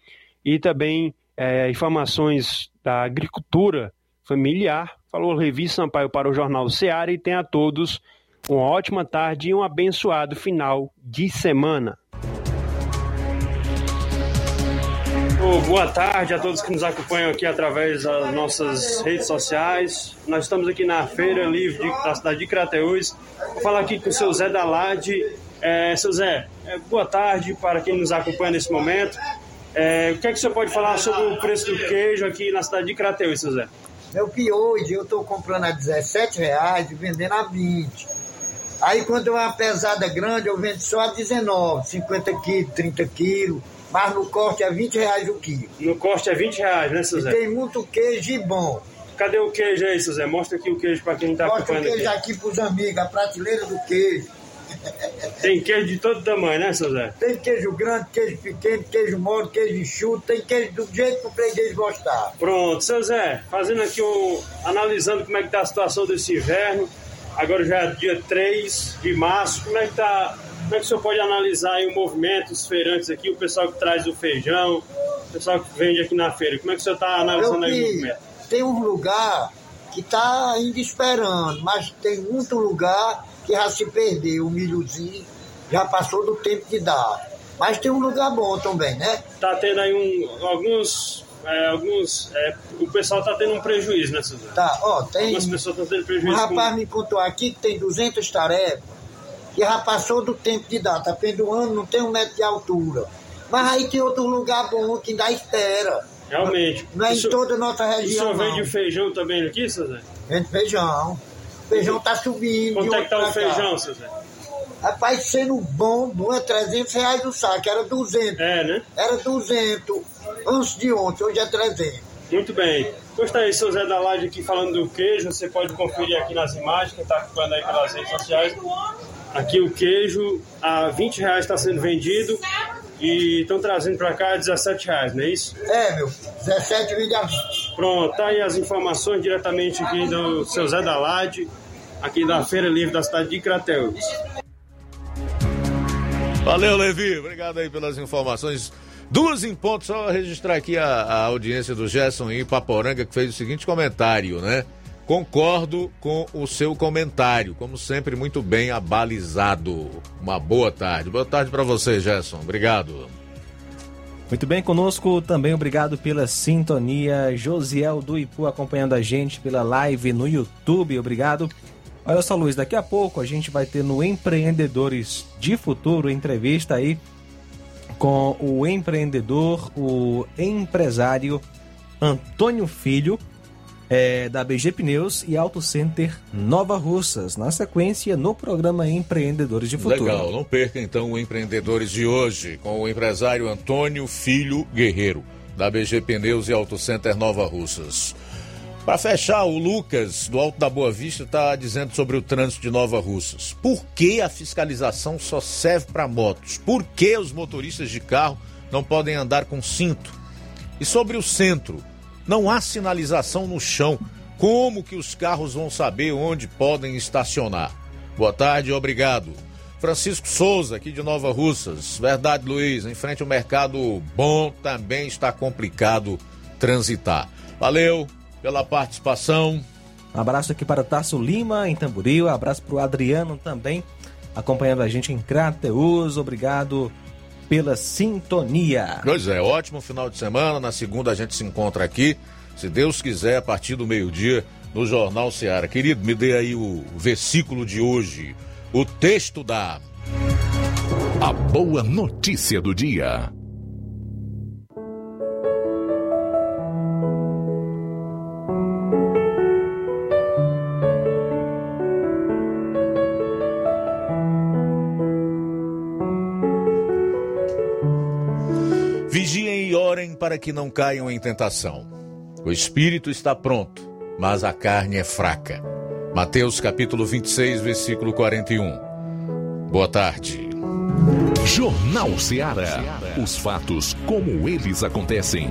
e também é, informações da agricultura familiar. Falou Levi Sampaio para o Jornal Seara e tenha a todos uma ótima tarde e um abençoado final de semana. boa tarde a todos que nos acompanham aqui através das nossas redes sociais. Nós estamos aqui na Feira Livre da cidade de Crateús. Vou falar aqui com o seu Zé Dalade. É, seu Zé, é, boa tarde para quem nos acompanha nesse momento. É, o que é que o senhor pode falar sobre o preço do queijo aqui na cidade de Crateús, seu Zé?
Meu que hoje eu estou comprando a 17 reais e vendendo a 20. Aí quando é uma pesada grande, eu vendo só a 19, 50 quilos, 30 quilos. Mas no corte é 20 reais o quilo.
No corte é 20 reais, né, seu Zé?
E tem muito queijo e bom.
Cadê o queijo aí, seu Zé? Mostra aqui o queijo para quem está acompanhando.
Mostra o queijo aqui, aqui para os amigos, a prateleira do queijo.
Tem queijo de todo tamanho, né, seu Zé?
Tem queijo grande, queijo pequeno, queijo mole, queijo enxuto, tem queijo do jeito que o freguês gostar.
Pronto, seu Zé, fazendo aqui um. analisando como é que tá a situação desse inverno. Agora já é dia 3 de março. Como é que tá. Como é que o senhor pode analisar aí o movimento, os feirantes aqui, o pessoal que traz o feijão, o pessoal que vende aqui na feira? Como é que o senhor está analisando aí o movimento?
Tem um lugar que está ainda esperando, mas tem muito lugar que já se perdeu, o milhozinho já passou do tempo de dar. Mas tem um lugar bom também, né?
Tá tendo aí um, alguns. É, alguns é, o pessoal tá tendo um prejuízo, né, Suzana?
Tá, ó, tem.
Algumas pessoas estão tendo prejuízo.
Um rapaz com... me contou aqui que tem 200 tarefas que já passou do tempo de dar, tá pendoando, não tem um metro de altura. Mas aí tem outro lugar bom que ainda espera.
Realmente.
Não é
Isso-
em toda a nossa
E o
região.
senhor vende feijão também aqui, Zé?
Vende feijão. Feijão tá subindo.
Quanto é que tá o feijão, seu Zé?
Rapaz, sendo bom, bom é 300 reais o saco, era 200.
É, né?
Era 200 antes de ontem, hoje é 300.
Muito bem. Gostei aí, seu Zé da Laje aqui falando do queijo. Você pode conferir aqui nas imagens, quem está acompanhando aí pelas redes sociais. Aqui o queijo a 20 reais está sendo vendido e estão trazendo para cá a 17 reais, não é isso?
É, meu, 17 vídeos a 20.
Pronto, tá aí as informações diretamente aqui do seu Zé da Lade, aqui da Feira Livre da cidade de Crateus.
Valeu, Levi. Obrigado aí pelas informações. Duas em ponto, só registrar aqui a, a audiência do Gerson em Paporanga, que fez o seguinte comentário, né? Concordo com o seu comentário, como sempre, muito bem abalizado. Uma boa tarde. Boa tarde para você, Gerson. Obrigado.
Muito bem, conosco também obrigado pela sintonia. Josiel do Ipu acompanhando a gente pela live no YouTube, obrigado. Olha só, Luiz, daqui a pouco a gente vai ter no Empreendedores de Futuro entrevista aí com o empreendedor, o empresário Antônio Filho, é, da BG Pneus e Auto Center Nova Russas. Na sequência, no programa Empreendedores de Futuro.
Legal, não perca então o Empreendedores de hoje com o empresário Antônio Filho Guerreiro, da BG Pneus e Auto Center Nova Russas. Para fechar, o Lucas, do Alto da Boa Vista, está dizendo sobre o trânsito de Nova Russas. Por que a fiscalização só serve para motos? Por que os motoristas de carro não podem andar com cinto? E sobre o centro, não há sinalização no chão. Como que os carros vão saber onde podem estacionar? Boa tarde, obrigado. Francisco Souza, aqui de Nova Russas. Verdade, Luiz, em frente ao mercado bom também está complicado transitar. Valeu pela participação.
Um abraço aqui para Tasso Lima, em Tamboril. Um abraço para o Adriano também, acompanhando a gente em Crateus. Obrigado pela sintonia.
Pois é, ótimo final de semana. Na segunda a gente se encontra aqui, se Deus quiser, a partir do meio-dia, no Jornal Seara. Querido, me dê aí o versículo de hoje, o texto da.
A boa notícia do dia.
Para que não caiam em tentação. O espírito está pronto, mas a carne é fraca. Mateus capítulo 26, versículo 41. Boa tarde.
Jornal Seara. Os fatos como eles acontecem.